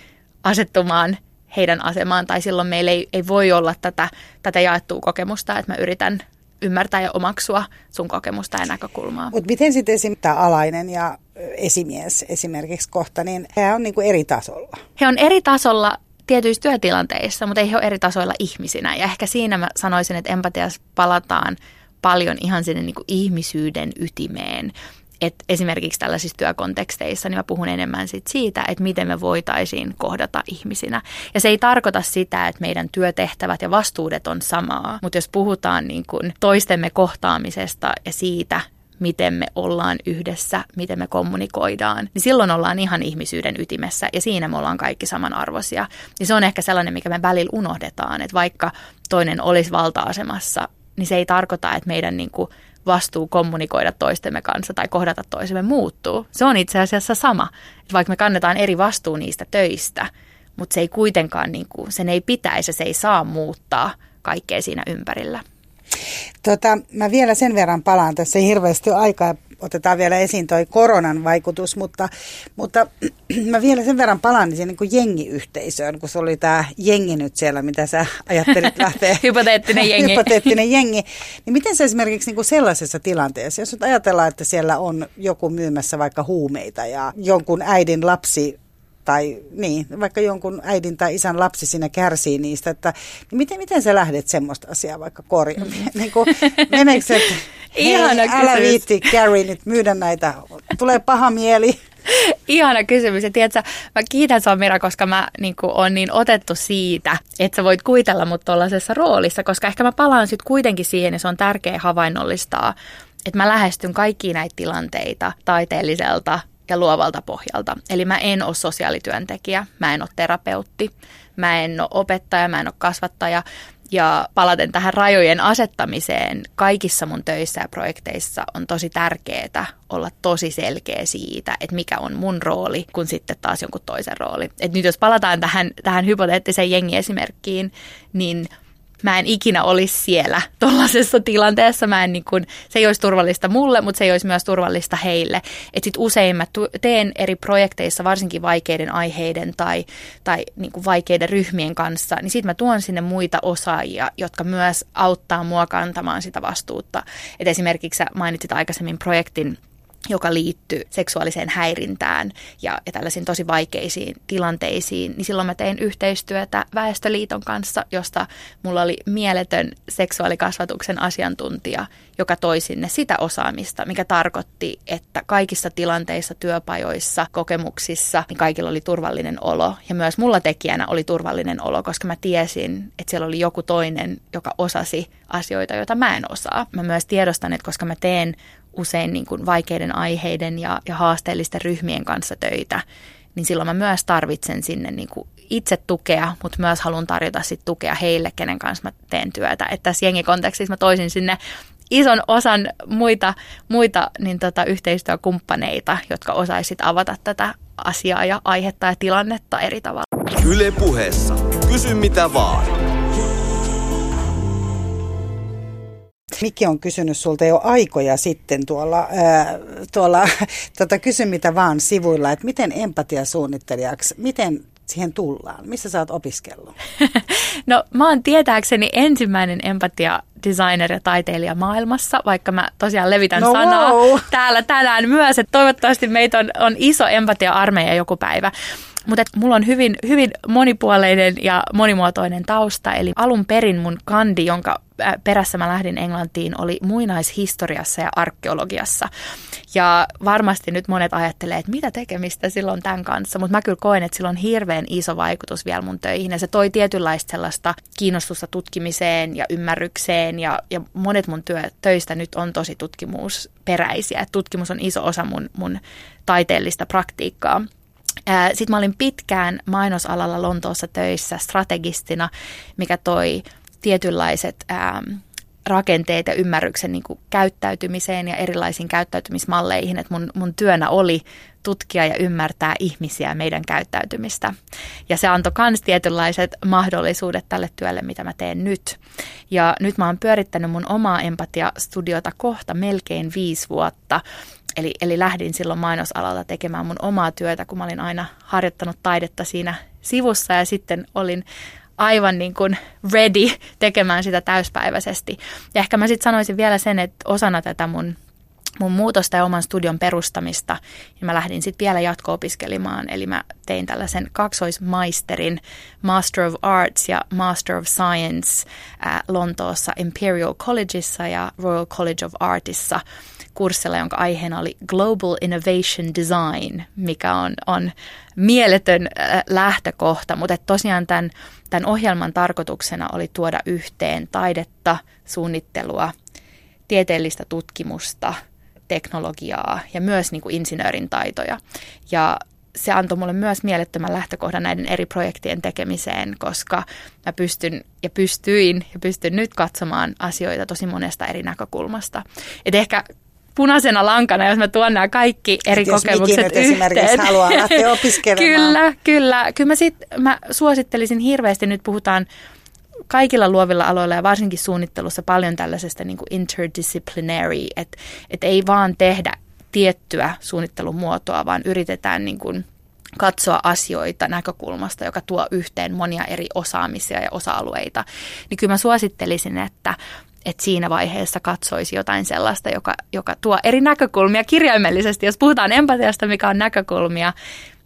asettumaan heidän asemaan, tai silloin meillä ei, ei voi olla tätä, tätä jaettua kokemusta, että mä yritän ymmärtää ja omaksua sun kokemusta ja näkökulmaa. Mutta miten sitten esimerkiksi tämä alainen ja esimies esimerkiksi kohta, niin he on niinku eri tasolla? He on eri tasolla tietyissä työtilanteissa, mutta ei he ole eri tasoilla ihmisinä. Ja ehkä siinä mä sanoisin, että empatiassa palataan paljon ihan sinne niin kuin ihmisyyden ytimeen että esimerkiksi tällaisissa työkonteksteissa niin mä puhun enemmän sit siitä, että miten me voitaisiin kohdata ihmisinä. Ja se ei tarkoita sitä, että meidän työtehtävät ja vastuudet on samaa, mutta jos puhutaan niin kuin toistemme kohtaamisesta ja siitä, miten me ollaan yhdessä, miten me kommunikoidaan, niin silloin ollaan ihan ihmisyyden ytimessä ja siinä me ollaan kaikki samanarvoisia. Ja se on ehkä sellainen, mikä me välillä unohdetaan, että vaikka toinen olisi valta-asemassa, niin se ei tarkoita, että meidän niin kuin vastuu kommunikoida toistemme kanssa tai kohdata toisemme muuttuu. Se on itse asiassa sama. Että vaikka me kannetaan eri vastuu niistä töistä, mutta se ei kuitenkaan, niin kuin, sen ei pitäisi, se ei saa muuttaa kaikkea siinä ympärillä. Tota, mä vielä sen verran palaan, tässä ei hirveästi ole aikaa otetaan vielä esiin toi koronan vaikutus, mutta, mutta mä vielä sen verran palaan niin, niin kuin jengiyhteisöön, kun se oli tämä jengi nyt siellä, mitä sä ajattelit lähteä. hypoteettinen jengi. hypoteettinen jengi. Niin miten se esimerkiksi niin kuin sellaisessa tilanteessa, jos nyt ajatellaan, että siellä on joku myymässä vaikka huumeita ja jonkun äidin lapsi tai niin, vaikka jonkun äidin tai isän lapsi siinä kärsii niistä, että niin miten, miten sä lähdet semmoista asiaa vaikka korjaamaan? Mm. niin kuin, meneekö se, että Ihana hei, älä viitti Gary nyt myydä näitä, tulee paha mieli. Ihana kysymys. Ja tiedätkö, mä kiitän sua Mira, koska mä niin on niin otettu siitä, että sä voit kuitella mut tuollaisessa roolissa, koska ehkä mä palaan sitten kuitenkin siihen, ja se on tärkeä havainnollistaa, että mä lähestyn kaikkiin näitä tilanteita taiteelliselta ja luovalta pohjalta. Eli mä en ole sosiaalityöntekijä, mä en ole terapeutti, mä en ole opettaja, mä en ole kasvattaja. Ja palaten tähän rajojen asettamiseen, kaikissa mun töissä ja projekteissa on tosi tärkeää olla tosi selkeä siitä, että mikä on mun rooli, kun sitten taas jonkun toisen rooli. Et nyt jos palataan tähän, tähän hypoteettiseen jengiesimerkkiin, niin mä en ikinä olisi siellä tuollaisessa tilanteessa. Mä en niin kun, se ei olisi turvallista mulle, mutta se ei olisi myös turvallista heille. Että sit usein mä teen eri projekteissa, varsinkin vaikeiden aiheiden tai, tai niin kuin vaikeiden ryhmien kanssa, niin sitten mä tuon sinne muita osaajia, jotka myös auttaa mua kantamaan sitä vastuutta. Et esimerkiksi sä mainitsit aikaisemmin projektin joka liittyy seksuaaliseen häirintään ja, ja tällaisiin tosi vaikeisiin tilanteisiin, niin silloin mä tein yhteistyötä Väestöliiton kanssa, josta mulla oli mieletön seksuaalikasvatuksen asiantuntija, joka toi sinne sitä osaamista, mikä tarkoitti, että kaikissa tilanteissa, työpajoissa, kokemuksissa, niin kaikilla oli turvallinen olo. Ja myös mulla tekijänä oli turvallinen olo, koska mä tiesin, että siellä oli joku toinen, joka osasi asioita, joita mä en osaa. Mä myös tiedostan, että koska mä teen usein niin kuin vaikeiden aiheiden ja, ja haasteellisten ryhmien kanssa töitä, niin silloin mä myös tarvitsen sinne niin kuin itse tukea, mutta myös haluan tarjota sit tukea heille, kenen kanssa mä teen työtä. Että tässä jengikontekstissa mä toisin sinne ison osan muita, muita niin tota, yhteistyökumppaneita, jotka osaisivat avata tätä asiaa ja aihetta ja tilannetta eri tavalla. Yle puheessa. Kysy mitä vaan. Mikki on kysynyt sulta jo aikoja sitten tuolla, ää, tuolla tota, kysy mitä vaan sivuilla, että miten empatiasuunnittelijaksi, miten siihen tullaan? Missä sä oot opiskellut? no mä oon tietääkseni ensimmäinen empatia designer ja taiteilija maailmassa, vaikka mä tosiaan levitän no sanaa wow. täällä tänään myös, että toivottavasti meitä on, on iso empatia-armeija joku päivä. Mutta mulla on hyvin, hyvin monipuoleinen ja monimuotoinen tausta, eli alun perin mun kandi, jonka perässä mä lähdin Englantiin, oli muinaishistoriassa ja arkeologiassa. Ja varmasti nyt monet ajattelee, että mitä tekemistä silloin tämän kanssa, mutta mä kyllä koen, että sillä on hirveän iso vaikutus vielä mun töihin. Ja se toi tietynlaista sellaista kiinnostusta tutkimiseen ja ymmärrykseen, ja, ja monet mun työ, töistä nyt on tosi tutkimusperäisiä. Et tutkimus on iso osa mun, mun taiteellista praktiikkaa. Sitten mä olin pitkään mainosalalla Lontoossa töissä strategistina, mikä toi tietynlaiset rakenteet ja ymmärryksen niin kuin käyttäytymiseen ja erilaisiin käyttäytymismalleihin. Että mun, mun työnä oli tutkia ja ymmärtää ihmisiä ja meidän käyttäytymistä. Ja se antoi myös tietynlaiset mahdollisuudet tälle työlle, mitä mä teen nyt. Ja nyt mä oon pyörittänyt mun omaa empatiastudiota kohta melkein viisi vuotta. Eli, eli lähdin silloin mainosalalla tekemään mun omaa työtä, kun mä olin aina harjoittanut taidetta siinä sivussa ja sitten olin aivan niin kuin ready tekemään sitä täyspäiväisesti. Ja ehkä mä sitten sanoisin vielä sen, että osana tätä mun mun muutosta ja oman studion perustamista, niin mä lähdin sitten vielä jatko-opiskelemaan. Eli mä tein tällaisen kaksoismaisterin Master of Arts ja Master of Science ää, Lontoossa Imperial Collegeissa ja Royal College of Artissa kurssilla, jonka aiheena oli Global Innovation Design, mikä on, on mieletön lähtökohta, mutta tosiaan tämän, tämän ohjelman tarkoituksena oli tuoda yhteen taidetta, suunnittelua, tieteellistä tutkimusta, teknologiaa ja myös niin kuin insinöörin taitoja. Ja se antoi mulle myös mielettömän lähtökohdan näiden eri projektien tekemiseen, koska mä pystyn ja pystyin ja pystyn nyt katsomaan asioita tosi monesta eri näkökulmasta. Et ehkä punaisena lankana, jos mä tuon nämä kaikki eri jos kokemukset nyt yhteen. esimerkiksi haluaa lähteä opiskelemaan. kyllä, kyllä. Kyllä mä, sit, mä suosittelisin hirveästi, nyt puhutaan kaikilla luovilla aloilla ja varsinkin suunnittelussa paljon tällaisesta niin kuin interdisciplinary, että et ei vaan tehdä tiettyä suunnittelun muotoa, vaan yritetään niin kuin katsoa asioita näkökulmasta, joka tuo yhteen monia eri osaamisia ja osa-alueita, niin kyllä mä suosittelisin, että että siinä vaiheessa katsoisi jotain sellaista, joka, joka tuo eri näkökulmia kirjaimellisesti. Jos puhutaan empatiasta, mikä on näkökulmia,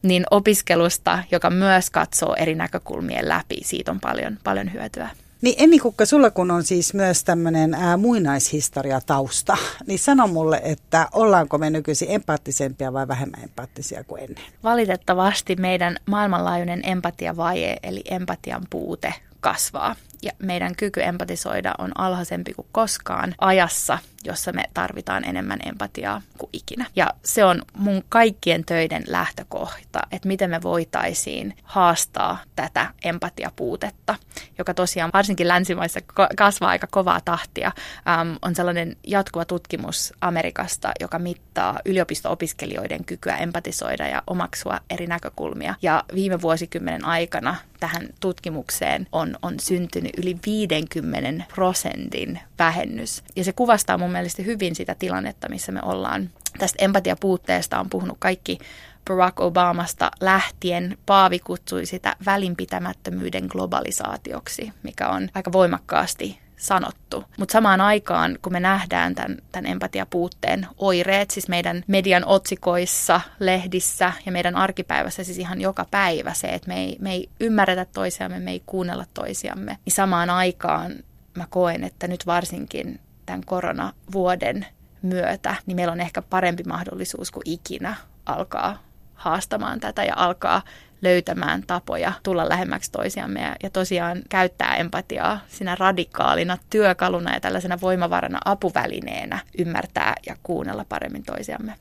niin opiskelusta, joka myös katsoo eri näkökulmien läpi, siitä on paljon, paljon hyötyä. Niin Emmi Kukka, sulla kun on siis myös tämmöinen muinaishistoriatausta, niin sano mulle, että ollaanko me nykyisin empaattisempia vai vähemmän empaattisia kuin ennen? Valitettavasti meidän maailmanlaajuinen empatiavaje, eli empatian puute, kasvaa. Ja meidän kyky empatisoida on alhaisempi kuin koskaan ajassa, jossa me tarvitaan enemmän empatiaa kuin ikinä. Ja se on mun kaikkien töiden lähtökohta, että miten me voitaisiin haastaa tätä empatiapuutetta, joka tosiaan varsinkin länsimaissa kasvaa aika kovaa tahtia. Ähm, on sellainen jatkuva tutkimus Amerikasta, joka mittaa yliopisto-opiskelijoiden kykyä empatisoida ja omaksua eri näkökulmia. Ja viime vuosikymmenen aikana tähän tutkimukseen on, on syntynyt yli 50 prosentin vähennys. Ja se kuvastaa mun mielestä hyvin sitä tilannetta, missä me ollaan. Tästä empatiapuutteesta on puhunut kaikki Barack Obamasta lähtien. Paavi kutsui sitä välinpitämättömyyden globalisaatioksi, mikä on aika voimakkaasti sanottu. Mutta samaan aikaan, kun me nähdään tämän, tämän empatiapuutteen oireet, siis meidän median otsikoissa, lehdissä ja meidän arkipäivässä, siis ihan joka päivä se, että me ei, me ei ymmärretä toisiamme, me ei kuunnella toisiamme, niin samaan aikaan mä koen, että nyt varsinkin tämän koronavuoden myötä, niin meillä on ehkä parempi mahdollisuus kuin ikinä alkaa haastamaan tätä ja alkaa löytämään tapoja tulla lähemmäksi toisiamme ja, ja tosiaan käyttää empatiaa sinä radikaalina työkaluna ja tällaisena voimavarana apuvälineenä ymmärtää ja kuunnella paremmin toisiamme.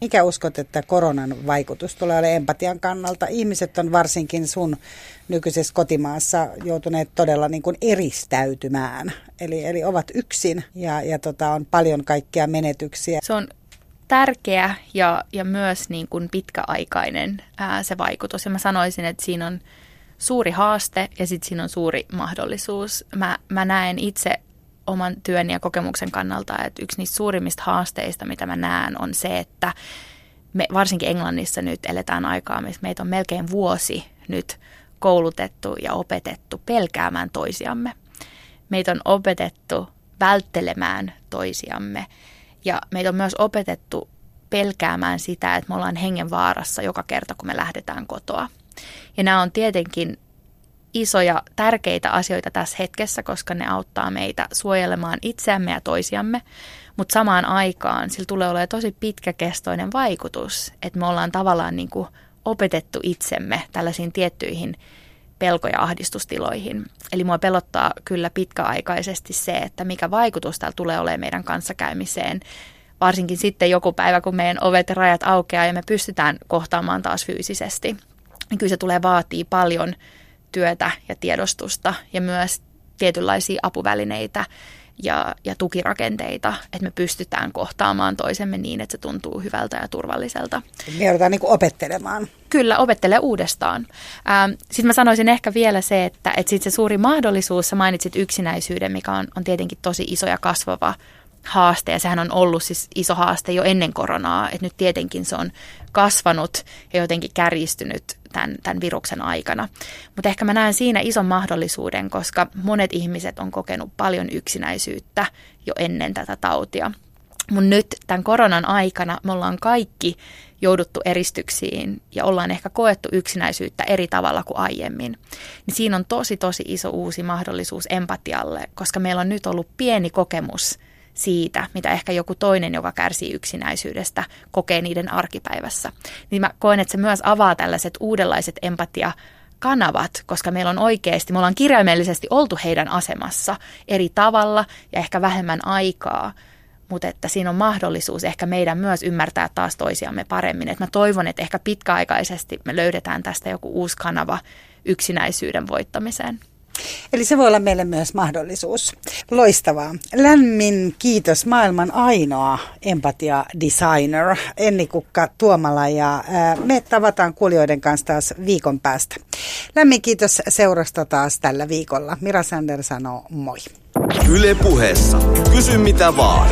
Mikä uskot, että koronan vaikutus tulee olemaan empatian kannalta? Ihmiset on varsinkin sun nykyisessä kotimaassa joutuneet todella niin kuin eristäytymään. Eli, eli ovat yksin ja, ja tota, on paljon kaikkia menetyksiä. Se on tärkeä ja, ja myös niin kuin pitkäaikainen ää, se vaikutus. Ja mä sanoisin, että siinä on suuri haaste ja sitten siinä on suuri mahdollisuus. Mä, mä näen itse oman työn ja kokemuksen kannalta, että yksi niistä suurimmista haasteista, mitä mä näen, on se, että me varsinkin Englannissa nyt eletään aikaa, missä meitä on melkein vuosi nyt koulutettu ja opetettu pelkäämään toisiamme. Meitä on opetettu välttelemään toisiamme ja meitä on myös opetettu pelkäämään sitä, että me ollaan hengenvaarassa joka kerta, kun me lähdetään kotoa. Ja nämä on tietenkin isoja, tärkeitä asioita tässä hetkessä, koska ne auttaa meitä suojelemaan itseämme ja toisiamme. Mutta samaan aikaan sillä tulee olemaan tosi pitkäkestoinen vaikutus, että me ollaan tavallaan niin kuin opetettu itsemme tällaisiin tiettyihin pelko- ja ahdistustiloihin. Eli mua pelottaa kyllä pitkäaikaisesti se, että mikä vaikutus täällä tulee olemaan meidän kanssakäymiseen, varsinkin sitten joku päivä, kun meidän ovet ja rajat aukeaa ja me pystytään kohtaamaan taas fyysisesti. Niin kyllä se tulee vaatii paljon työtä ja tiedostusta ja myös tietynlaisia apuvälineitä ja, ja tukirakenteita, että me pystytään kohtaamaan toisemme niin, että se tuntuu hyvältä ja turvalliselta. Me joudutaan niin opettelemaan. Kyllä, opettelee uudestaan. Ähm, Sitten mä sanoisin ehkä vielä se, että, että sit se suuri mahdollisuus, sä mainitsit yksinäisyyden, mikä on, on tietenkin tosi iso ja kasvava haaste, ja sehän on ollut siis iso haaste jo ennen koronaa, että nyt tietenkin se on kasvanut ja jotenkin kärjistynyt tämän, tämän viruksen aikana. Mutta ehkä mä näen siinä ison mahdollisuuden, koska monet ihmiset on kokenut paljon yksinäisyyttä jo ennen tätä tautia. Mutta nyt tämän koronan aikana me ollaan kaikki jouduttu eristyksiin ja ollaan ehkä koettu yksinäisyyttä eri tavalla kuin aiemmin. Niin siinä on tosi tosi iso uusi mahdollisuus empatialle, koska meillä on nyt ollut pieni kokemus siitä, mitä ehkä joku toinen, joka kärsii yksinäisyydestä, kokee niiden arkipäivässä. Niin mä koen, että se myös avaa tällaiset uudenlaiset empatia kanavat, koska meillä on oikeasti, me ollaan kirjaimellisesti oltu heidän asemassa eri tavalla ja ehkä vähemmän aikaa, mutta että siinä on mahdollisuus ehkä meidän myös ymmärtää taas toisiamme paremmin. Et mä toivon, että ehkä pitkäaikaisesti me löydetään tästä joku uusi kanava yksinäisyyden voittamiseen. Eli se voi olla meille myös mahdollisuus. Loistavaa. Lämmin kiitos maailman ainoa empatia-designer Enni Kukka Tuomala ja me tavataan kuulijoiden kanssa taas viikon päästä. Lämmin kiitos seurasta taas tällä viikolla. Mira Sander sanoo moi. Yle puheessa. Kysy mitä vaan.